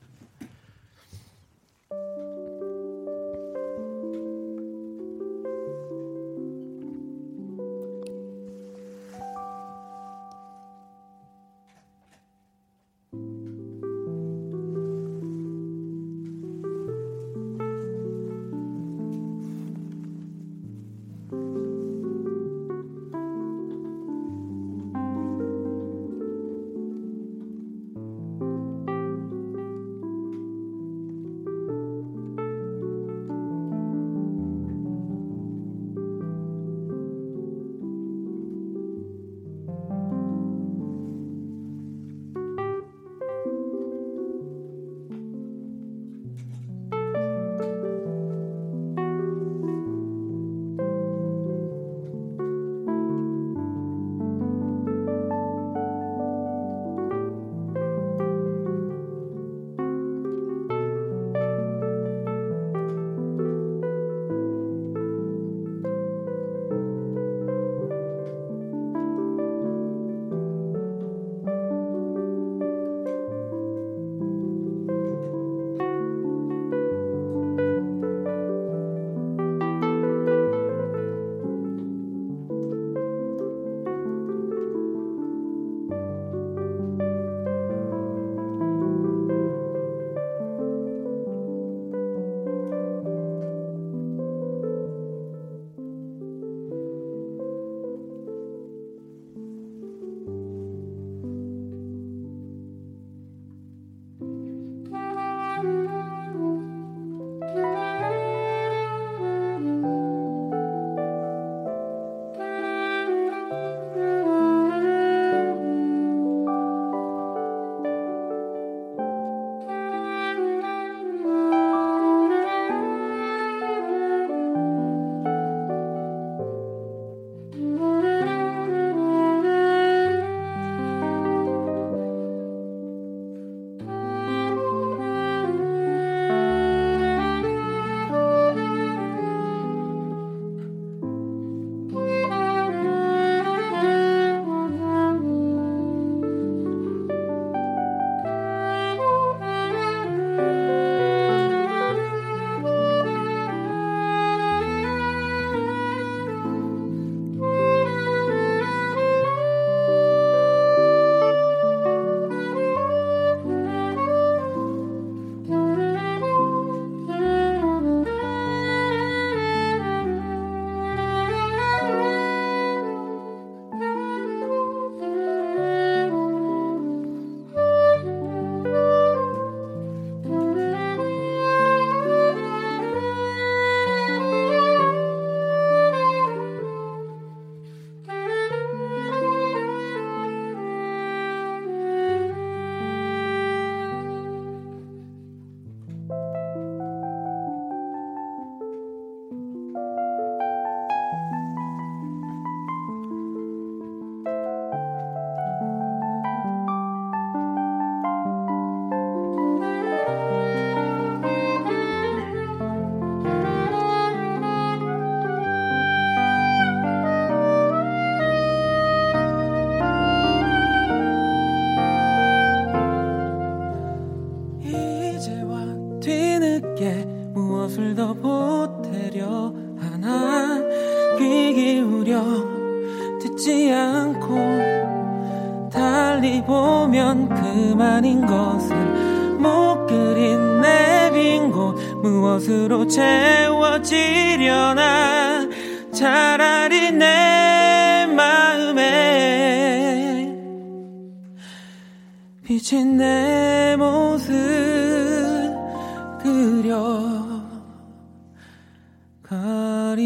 가리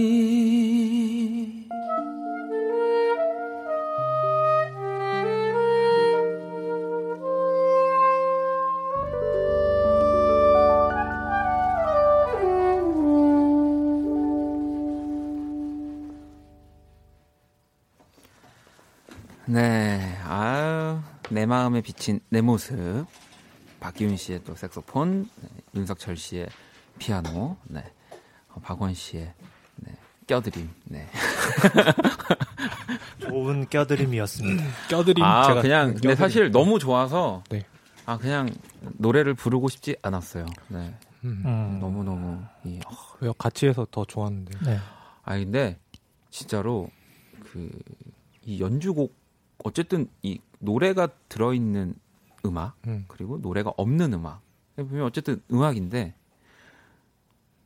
네, 아유, 내 마음에 비친 내 모습. 박기훈 씨의 또 색소폰, 네, 윤석철 씨의 피아노, 네, 어, 박원 씨의 네, 껴드림, 네. 좋은 껴드림이었습니다. 껴드림 아, 제가 그냥, 근데 껴드림. 사실 너무 좋아서, 네. 아, 그냥 노래를 부르고 싶지 않았어요. 네. 음. 음. 너무 너무, 이, 어, 왜요? 같이 해서 더 좋았는데. 네. 아 근데 진짜로 그 이 연주곡 어쨌든 이 노래가 들어있는 음악 음. 그리고 노래가 없는 음악 보면 어쨌든 음악인데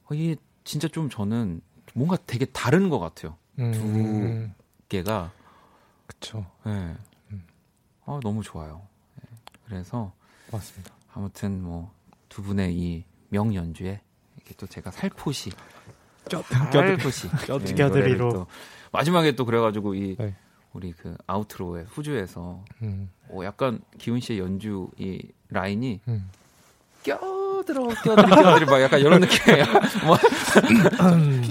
어, 이게 진짜 좀 저는 뭔가 되게 다른 것 같아요. 음. 개가 그쵸. 예. 음. 아 너무 좋아요. 예. 그래서 맞습니다. 아무튼 뭐 두 분의 이 명연주에 이렇게 또 제가 살포시 껴드림. 살포시. 예, 껴드리로. 또 마지막에 또 그래가지고 이 네. 우리 그 아우트로에 후주에서 음. 어, 약간 기훈 씨의 연주 이 라인이 음. 껴 들어 껴들어 껴들어 막 약간 이런 느낌이에요.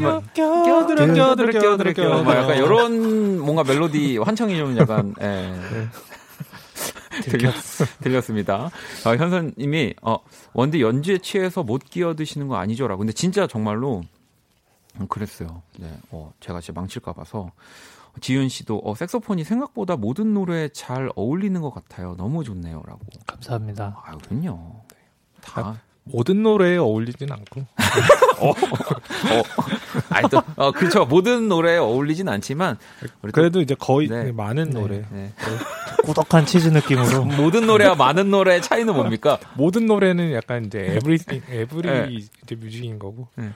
뭐 껴, 껴들어 껴들어 껴들어 껴. 막 약간 껴. 이런 뭔가 멜로디 환청이 좀 약간 예. 들렸, 들렸습니다. 아, 현선님이 어, 원디 연주에 취해서 못 끼어드시는 거 아니죠라고. 근데 진짜 정말로 음, 그랬어요. 네, 어, 제가 진짜 망칠까 봐서 지윤 씨도 어, 색소폰이 생각보다 모든 노래에 잘 어울리는 것 같아요. 너무 좋네요라고. 감사합니다. 아유, 그럼요. 다. 모든 노래에 어울리진 않고. 어, 아니 또, 어, 그렇죠. 모든 노래에 어울리진 않지만 우리 또- 그래도 이제 거의 네. 많은 네. 노래. 네. 꾸덕한 치즈 느낌으로. 모든 노래와 많은 노래의 차이는 뭡니까? 모든 노래는 약간 이제 에브리 에브리 네. 이제 뮤직인 거고. 네.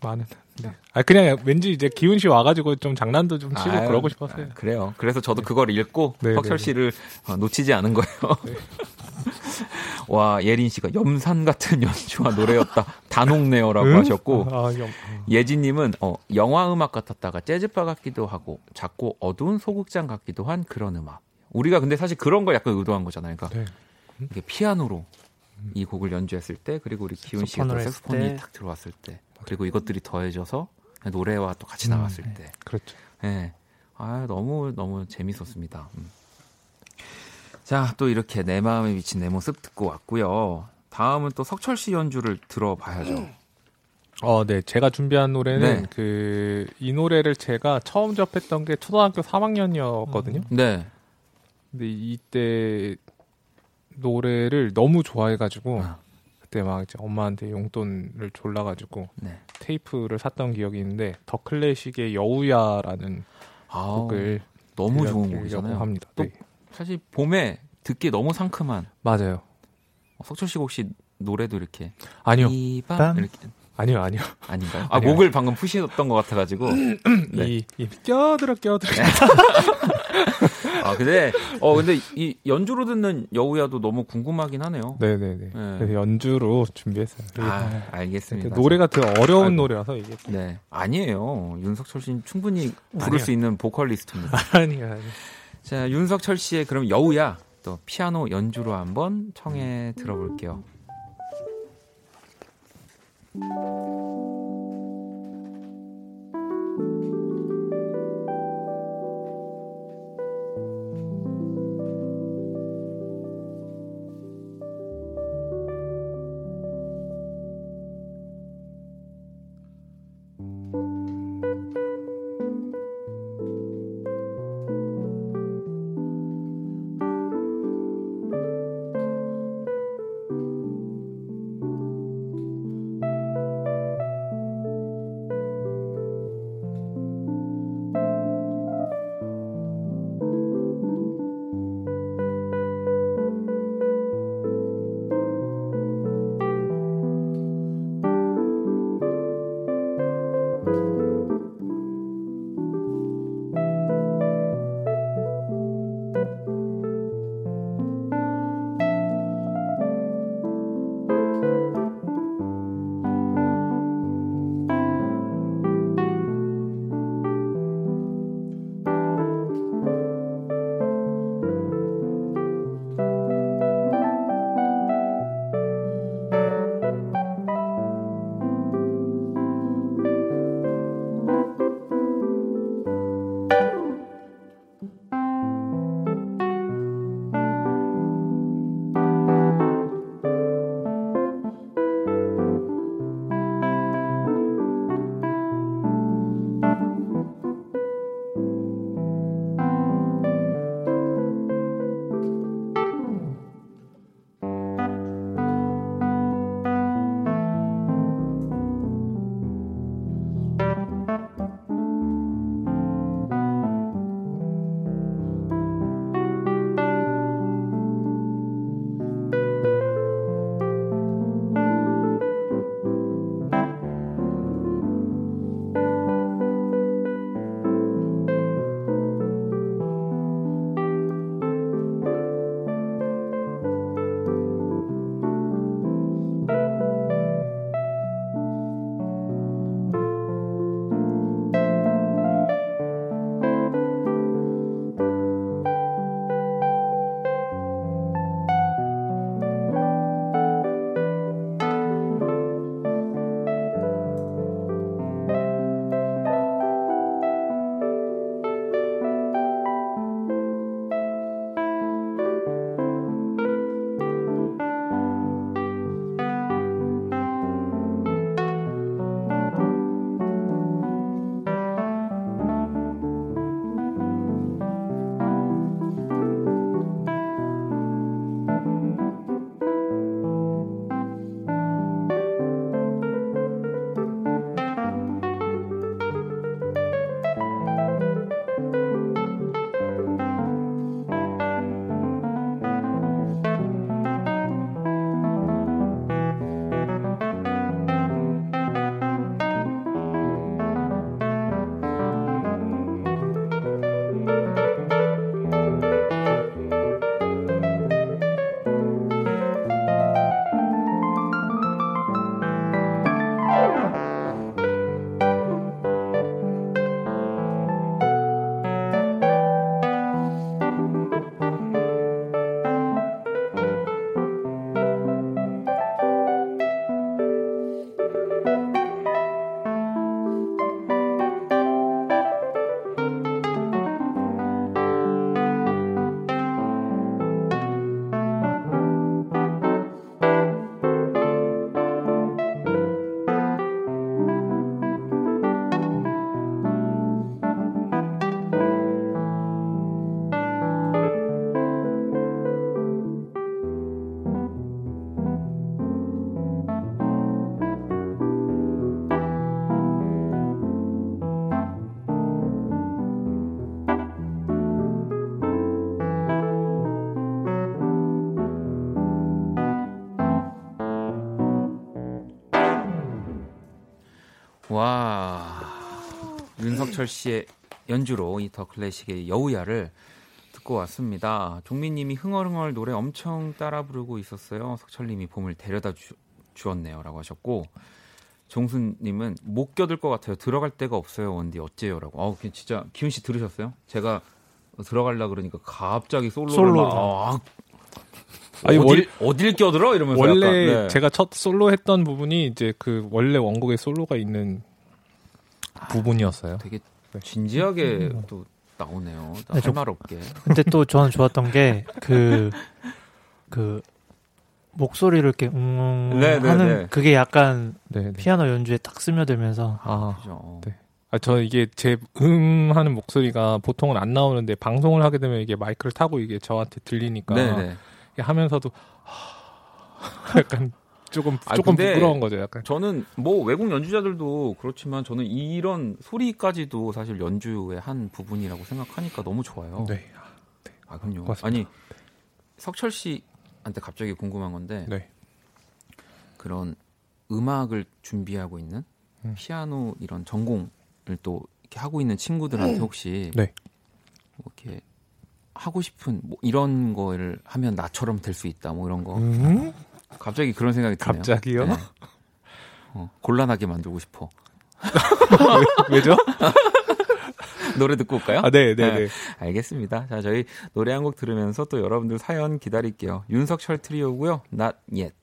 많은. 네. 아 그냥 왠지 이제 기훈 씨 와가지고 좀 장난도 좀 치고 아유, 그러고 싶었어요. 아, 그래요. 그래서 저도 그걸 읽고 네, 혁철 네, 네. 씨를 어, 놓치지 않은 거예요. 와 예린 씨가 염산 같은 연주와 노래였다. 단옥네요라고 응? 하셨고 아, 염, 예진님은 어, 영화 음악 같았다가 재즈바 같기도 하고 작고 어두운 소극장 같기도 한 그런 음악. 우리가 근데 사실 그런 걸 약간 의도한 거잖아요. 그러니까 네. 이게 피아노로 이 곡을 연주했을 때 그리고 우리 기훈 씨가 때. 탁 들어왔을 때 그리고 이것들이 더해져서 노래와 또 같이 음, 나갔을 네. 때 그렇죠. 예. 아, 너무, 너무 재밌었습니다. 음. 자, 또 이렇게 내 마음에 미친 내 모습 듣고 왔고요. 다음은 또 석철 씨 연주를 들어봐야죠. 어, 네. 제가 준비한 노래는 네. 그 이 노래를 제가 처음 접했던 게 초등학교 3학년이었거든요. 네. 근데 이때 노래를 너무 좋아해가지고 아. 그때 막 이제 엄마한테 용돈을 졸라가지고 네. 테이프를 샀던 기억이 있는데 더 클래식의 여우야라는 아우, 곡을 너무 좋은 곡이잖아요. 합니다. 또 네. 사실 봄에 듣기 너무 상큼한 맞아요. 어, 석철 씨 혹시 노래도 이렇게 아니요, 이밤 밤? 이렇게 아니요, 아니요. 아닌가요? 아, 아니요. 목을 방금 푸시던 것 같아가지고. 네. 이, 이 껴들어 껴들어. 아 근데 어 근데 이 연주로 듣는 여우야도 너무 궁금하긴 하네요. 네네네. 네. 그래서 연주로 준비했어요. 아 알겠습니다. 그 노래가 되게 어려운 아이고. 노래라서 이게 네 아니에요. 윤석철 씨는 충분히 부를 아니요. 수 있는 보컬리스트입니다. 아니야. 아니야. 자 윤석철 씨의 그럼 여우야 또 피아노 연주로 한번 청해 들어볼게요. 윤석철 씨의 연주로 이 더 클래식의 여우야를 듣고 왔습니다. 종민님이 흥얼흥얼 노래 엄청 따라 부르고 있었어요. 석철님이 봄을 데려다 주, 주었네요라고 하셨고 종순님은 못 겨들 것 같아요. 들어갈 데가 없어요. 원디 어째요라고. 아 진짜 기훈 씨 들으셨어요? 제가 들어갈라 그러니까 갑자기 솔로를 솔로로. 막, 아, 아니, 어딜, 어딜 껴들어 이러면서 원래 약간, 네. 제가 첫 솔로 했던 부분이 이제 그 원래 원곡에 솔로가 있는 부분이었어요. 되게 네. 진지하게 또 나오네요. 네, 할 저- 말 없게. 근데 또 저는 좋았던 게 그 그 목소리를 이렇게 음 네, 네, 하는 네. 그게 약간 네, 네. 피아노 연주에 딱 스며들면서 아, 그죠. 네. 아, 저 이게 제 음 하는 목소리가 보통은 안 나오는데 방송을 하게 되면 이게 마이크를 타고 이게 저한테 들리니까 하면서도 하- 약간 조금 아, 조금 부끄러운 거죠, 약간. 저는 뭐 외국 연주자들도 그렇지만 저는 이런 소리까지도 사실 연주의 한 부분이라고 생각하니까 너무 좋아요. 네. 아 그럼요. 고맙습니다. 아니 석철 씨한테 갑자기 궁금한 건데 네. 그런 음악을 준비하고 있는 음. 피아노 이런 전공을 또 이렇게 하고 있는 친구들한테 혹시 네. 뭐 이렇게 하고 싶은 뭐 이런 거를 하면 나처럼 될 수 있다 뭐 이런 거 음? 갑자기 그런 생각이 드네요. 갑자기요? 네. 어, 곤란하게 만들고 싶어. 왜 죠? 노래 듣고 올까요? 아, 네, 네, 네. 알겠습니다. 자, 저희 노래 한 곡 들으면서 또 여러분들 사연 기다릴게요. 윤석철 트리오고요. Not Yet.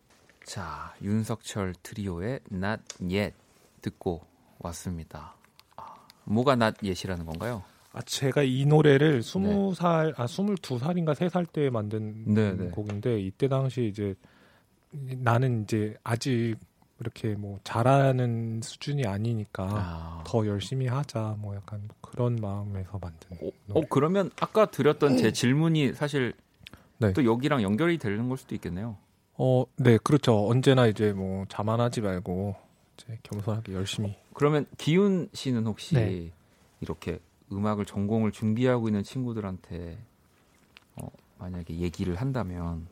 자, 윤석철 트리오의 Not Yet 듣고 왔습니다. 아, 뭐가 Not Yet이라는 건가요? 아, 제가 이 노래를 스무 살, 아, 스물두 살인가 세살때 만든 네, 네. 곡인데, 이때 당시 이제 나는 이제 아직 이렇게 뭐 잘하는 수준이 아니니까 아. 더 열심히 하자, 뭐 약간 그런 마음에서 만든. 어. 어, 그러면 아까 드렸던 제 질문이 사실 네. 또 여기랑 연결이 되는 걸 수도 있겠네요. 어, 네, 그렇죠. 언제나 이제 뭐 자만하지 말고 이제 겸손하게 열심히. 그러면 기훈 씨는 혹시 네. 이렇게 음악을 전공을 준비하고 있는 친구들한테 어, 만약에 얘기를 한다면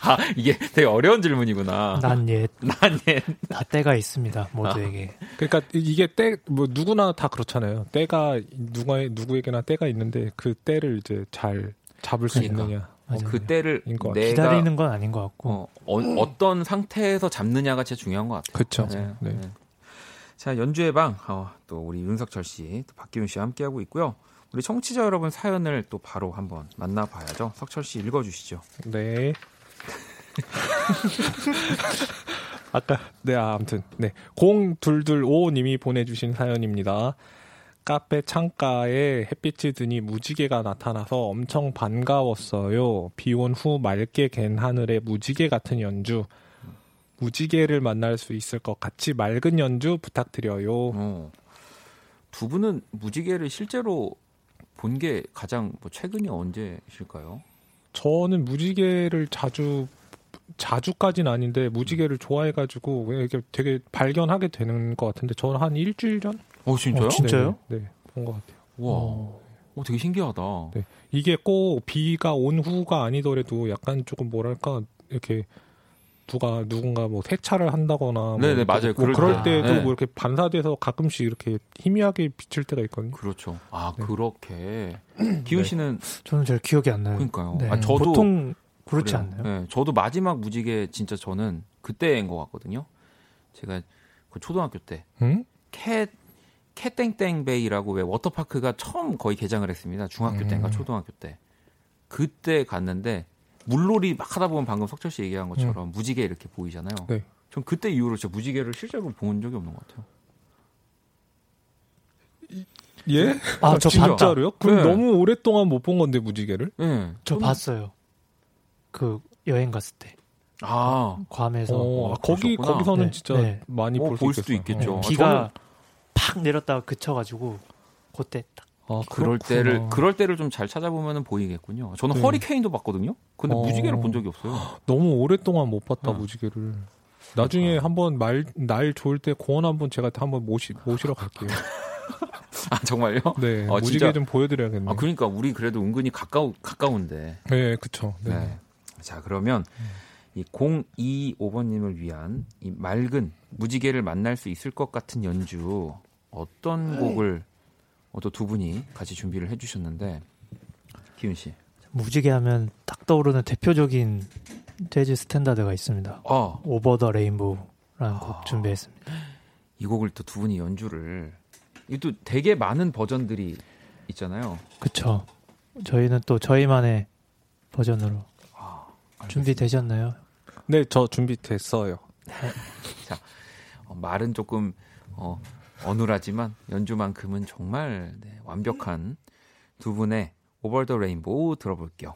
다 이게 되게 어려운 질문이구나. 난 옛, 난 예. 다 때가 있습니다. 모두에게. 그러니까 이게 때 뭐 누구나 다 그렇잖아요. 때가 누가 누구에게나 때가 있는데 그 때를 이제 잘 잡을 수 그러니까. 있느냐. 맞아요. 그 때를 것 같아요. 내가 기다리는 건 아닌 것 같고. 어, 어, 떤 상태에서 잡느냐가 진짜 중요한 것 같아요. 그렇죠. 네, 네. 네. 자 연주의 방, 어, 또 우리 윤석철 씨, 또 박기훈 씨와 함께 하고 있고요. 우리 청취자 여러분 사연을 또 바로 한번 만나봐야죠. 석철 씨 읽어주시죠. 네. 아까 네 아, 아무튼 네 0225님이 보내주신 사연입니다. 카페 창가에 햇빛이 드니 무지개가 나타나서 엄청 반가웠어요. 비온 후 맑게 갠 하늘에 무지개 같은 연주. 무지개를 만날 수 있을 것 같이 맑은 연주 부탁드려요. 어. 두 분은 무지개를 실제로 본 게 가장 뭐 최근이 언제실까요? 저는 무지개를 자주 자주까지는 아닌데 무지개를 좋아해가지고 이렇게 되게 발견하게 되는 것 같은데 저는 한 일주일 전 어 진짜요? 어, 진- 진짜요? 네, 네, 본 것 같아요. 와, 어, 어, 되게 신기하다. 네. 이게 꼭 비가 온 후가 아니더라도 약간 조금 뭐랄까 이렇게 누가 누군가 뭐 세차를 한다거나 뭐 네네, 이렇게 맞아요. 뭐 그럴 그럴 때. 때도 네. 뭐 이렇게 반사돼서 가끔씩 이렇게 희미하게 비칠 때가 있거든요. 그렇죠. 아 네. 그렇게 기훈 네. 씨는 저는 잘 기억이 안 나요. 그러니까요. 네. 아, 저도 보통 그렇지 그래요. 않나요? 네, 저도 마지막 무지개 진짜 저는 그때인 것 같거든요. 제가 그 초등학교 때 응? 캣 캣땡땡베이라고 왜 워터파크가 처음 거의 개장을 했습니다. 중학교 음. 때인가 초등학교 때. 그때 갔는데 물놀이 막 하다 보면 방금 석철 씨 얘기한 것처럼 무지개 이렇게 보이잖아요. 음. 네. 전 그때 이후로 진짜 무지개를 실제로 본 적이 없는 것 같아요. 예? 아, 저 진짜. 진짜로요? 그럼 네. 너무 오랫동안 못 본 건데 무지개를? 네. 저 봤어요. 그 여행 갔을 때 아, 괌에서 어, 아, 거기 그러셨구나. 거기서는 네, 진짜 네. 많이 어, 볼, 볼 수. 있겠죠. 어. 아, 비가 팍 내렸다가 그쳐가지고 그때 딱 아, 그럴 그렇구나. 때를 그럴 때를 좀 잘 찾아보면 보이겠군요. 저는 네. 허리케인도 봤거든요. 근데 어. 무지개를 본 적이 없어요. 너무 오랫동안 못 봤다 어. 무지개를. 나중에 한번 말, 날 좋을 때 공원 한번 제가 한번 모시, 모시러 갈게요. 아 정말요? 네, 아, 무지개 진짜? 좀 보여드려야겠네요. 아 그러니까 우리 그래도 은근히 가까우 가까운데. 네, 그쵸. 네. 네. 자 그러면 이 025번님을 위한 이 맑은 무지개를 만날 수 있을 것 같은 연주 어떤 곡을 어, 또두 분이 같이 준비를 해주셨는데 기훈 씨. 무지개 하면 딱 떠오르는 대표적인 재즈 스탠다드가 있습니다. 어. Over the Rainbow라는 아. 곡 준비했습니다. 이 곡을 또 두 분이 연주를 이또 되게 많은 버전들이 있잖아요. 그쵸. 저희는 또 저희만의 버전으로 아, 준비 되셨나요? 네, 저 준비 됐어요. 어, 말은 조금 어, 어눌하지만 연주만큼은 정말 네, 완벽한 두 분의 오버 더 레인보우 들어볼게요.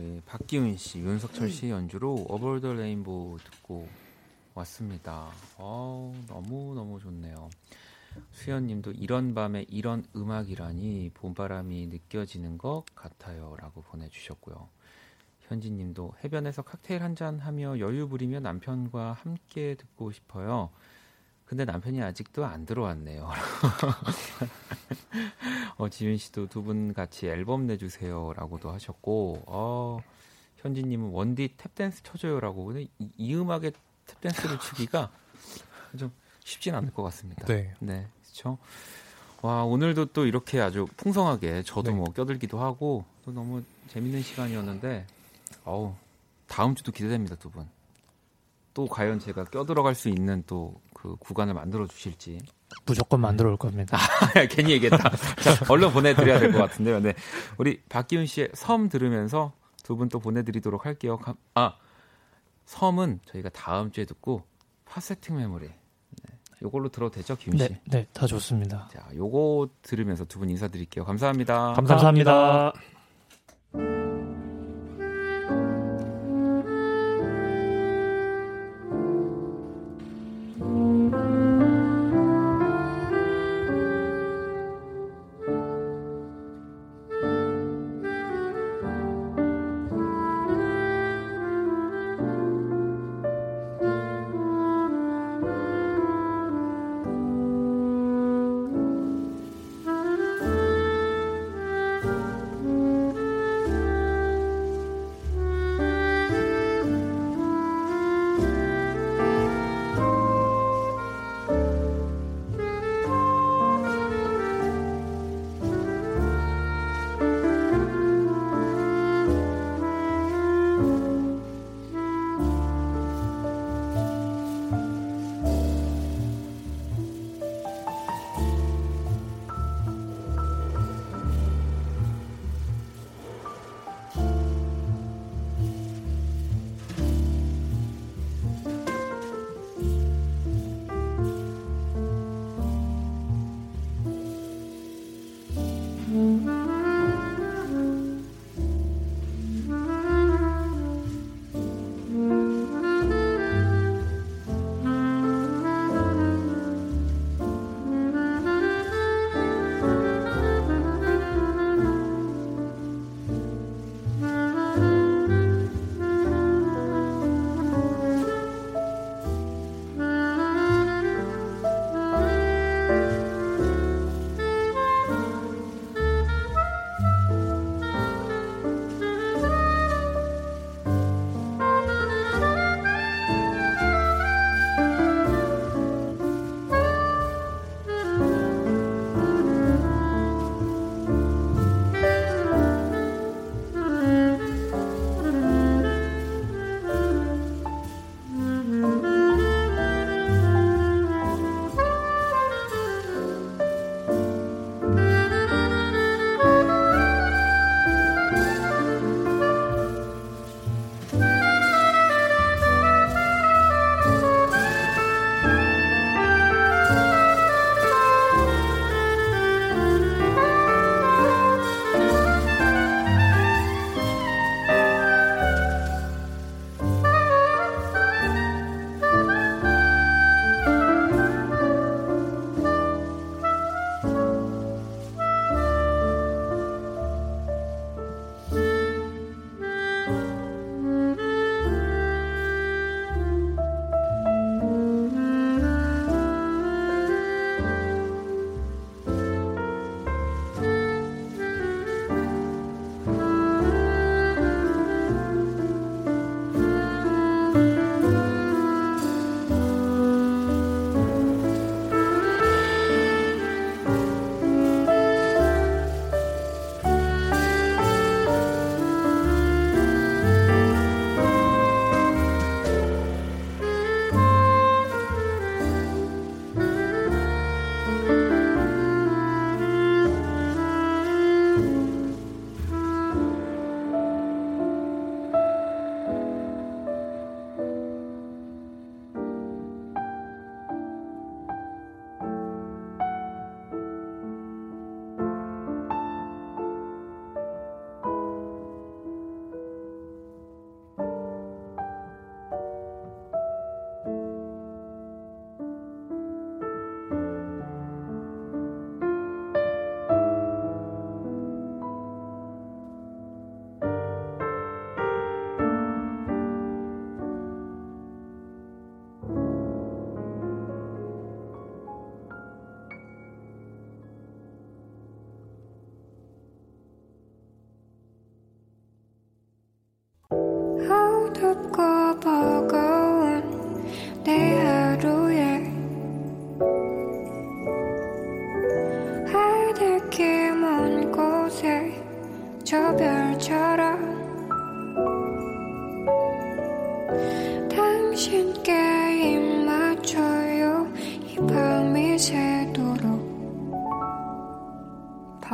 우리 박기훈 씨, 윤석철 씨 연주로 어벌 더 레인보우 듣고 왔습니다. 어, 너무 너무 좋네요. 수현 님도 이런 밤에 이런 음악이라니 봄바람이 느껴지는 것 같아요 라고 보내 주셨고요. 현진 님도 해변에서 칵테일 한 잔 하며 여유 부리며 남편과 함께 듣고 싶어요. 근데 남편이 아직도 안 들어왔네요. 어, 지윤 씨도 두 분 같이 앨범 내주세요라고도 하셨고, 어, 현진님은 원디 탭댄스 쳐줘요라고. 근데 이, 이 음악에 탭댄스를 추기가 좀 쉽진 않을 것 같습니다. 네. 네, 그렇죠. 와 오늘도 또 이렇게 아주 풍성하게 저도 네. 뭐 껴들기도 하고 또 너무 재밌는 시간이었는데, 어우 다음 주도 기대됩니다 두 분. 또 과연 제가 껴들어갈 수 있는 또 그 구간을 만들어 주실지 무조건 만들어 올 겁니다. 괜히 얘기했다. 자, 얼른 보내드려야 될 것 같은데요. 네. 우리 박기훈 씨의 섬 들으면서 두 분 또 보내드리도록 할게요. 감- 아, 섬은 저희가 다음 주에 듣고 파세팅 메모리. 네. 요걸로 들어도 되죠, 기훈 씨? 네, 네, 다 좋습니다. 자, 요거 들으면서 두 분 인사드릴게요. 감사합니다. 감사합니다. 감사합니다.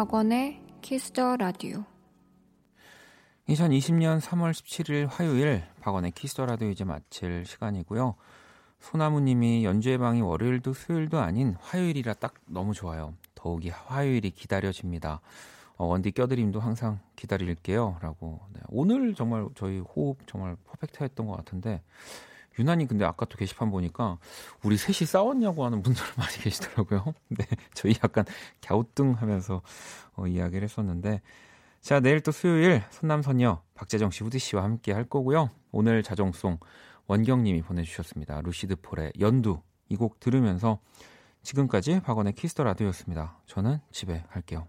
박원의 키스더 라디오. 2020년 3월 17일 화요일 박원의 키스더 라디오 이제 마칠 시간이고요. 소나무님이 연주회 방이 월요일도 수요일도 아닌 화요일이라 딱 너무 좋아요. 더욱이 화요일이 기다려집니다. 어, 원디 껴드림도 항상 기다릴게요. 라고. 네, 오늘 정말 저희 호흡 정말 perfect 했던 것 같은데, 유난히 근데 아까 또 게시판 보니까 우리 셋이 싸웠냐고 하는 분들 많이 계시더라고요. 네, 저희 약간 갸우뚱하면서 어, 이야기를 했었는데, 자, 내일 또 수요일 선남선녀 박재정 씨, 후디 씨와 함께 할 거고요. 오늘 자정송 원경님이 보내주셨습니다. 루시드 폴의 연두 이 곡 들으면서 지금까지 박원의 키스 더 라디오였습니다. 저는 집에 갈게요.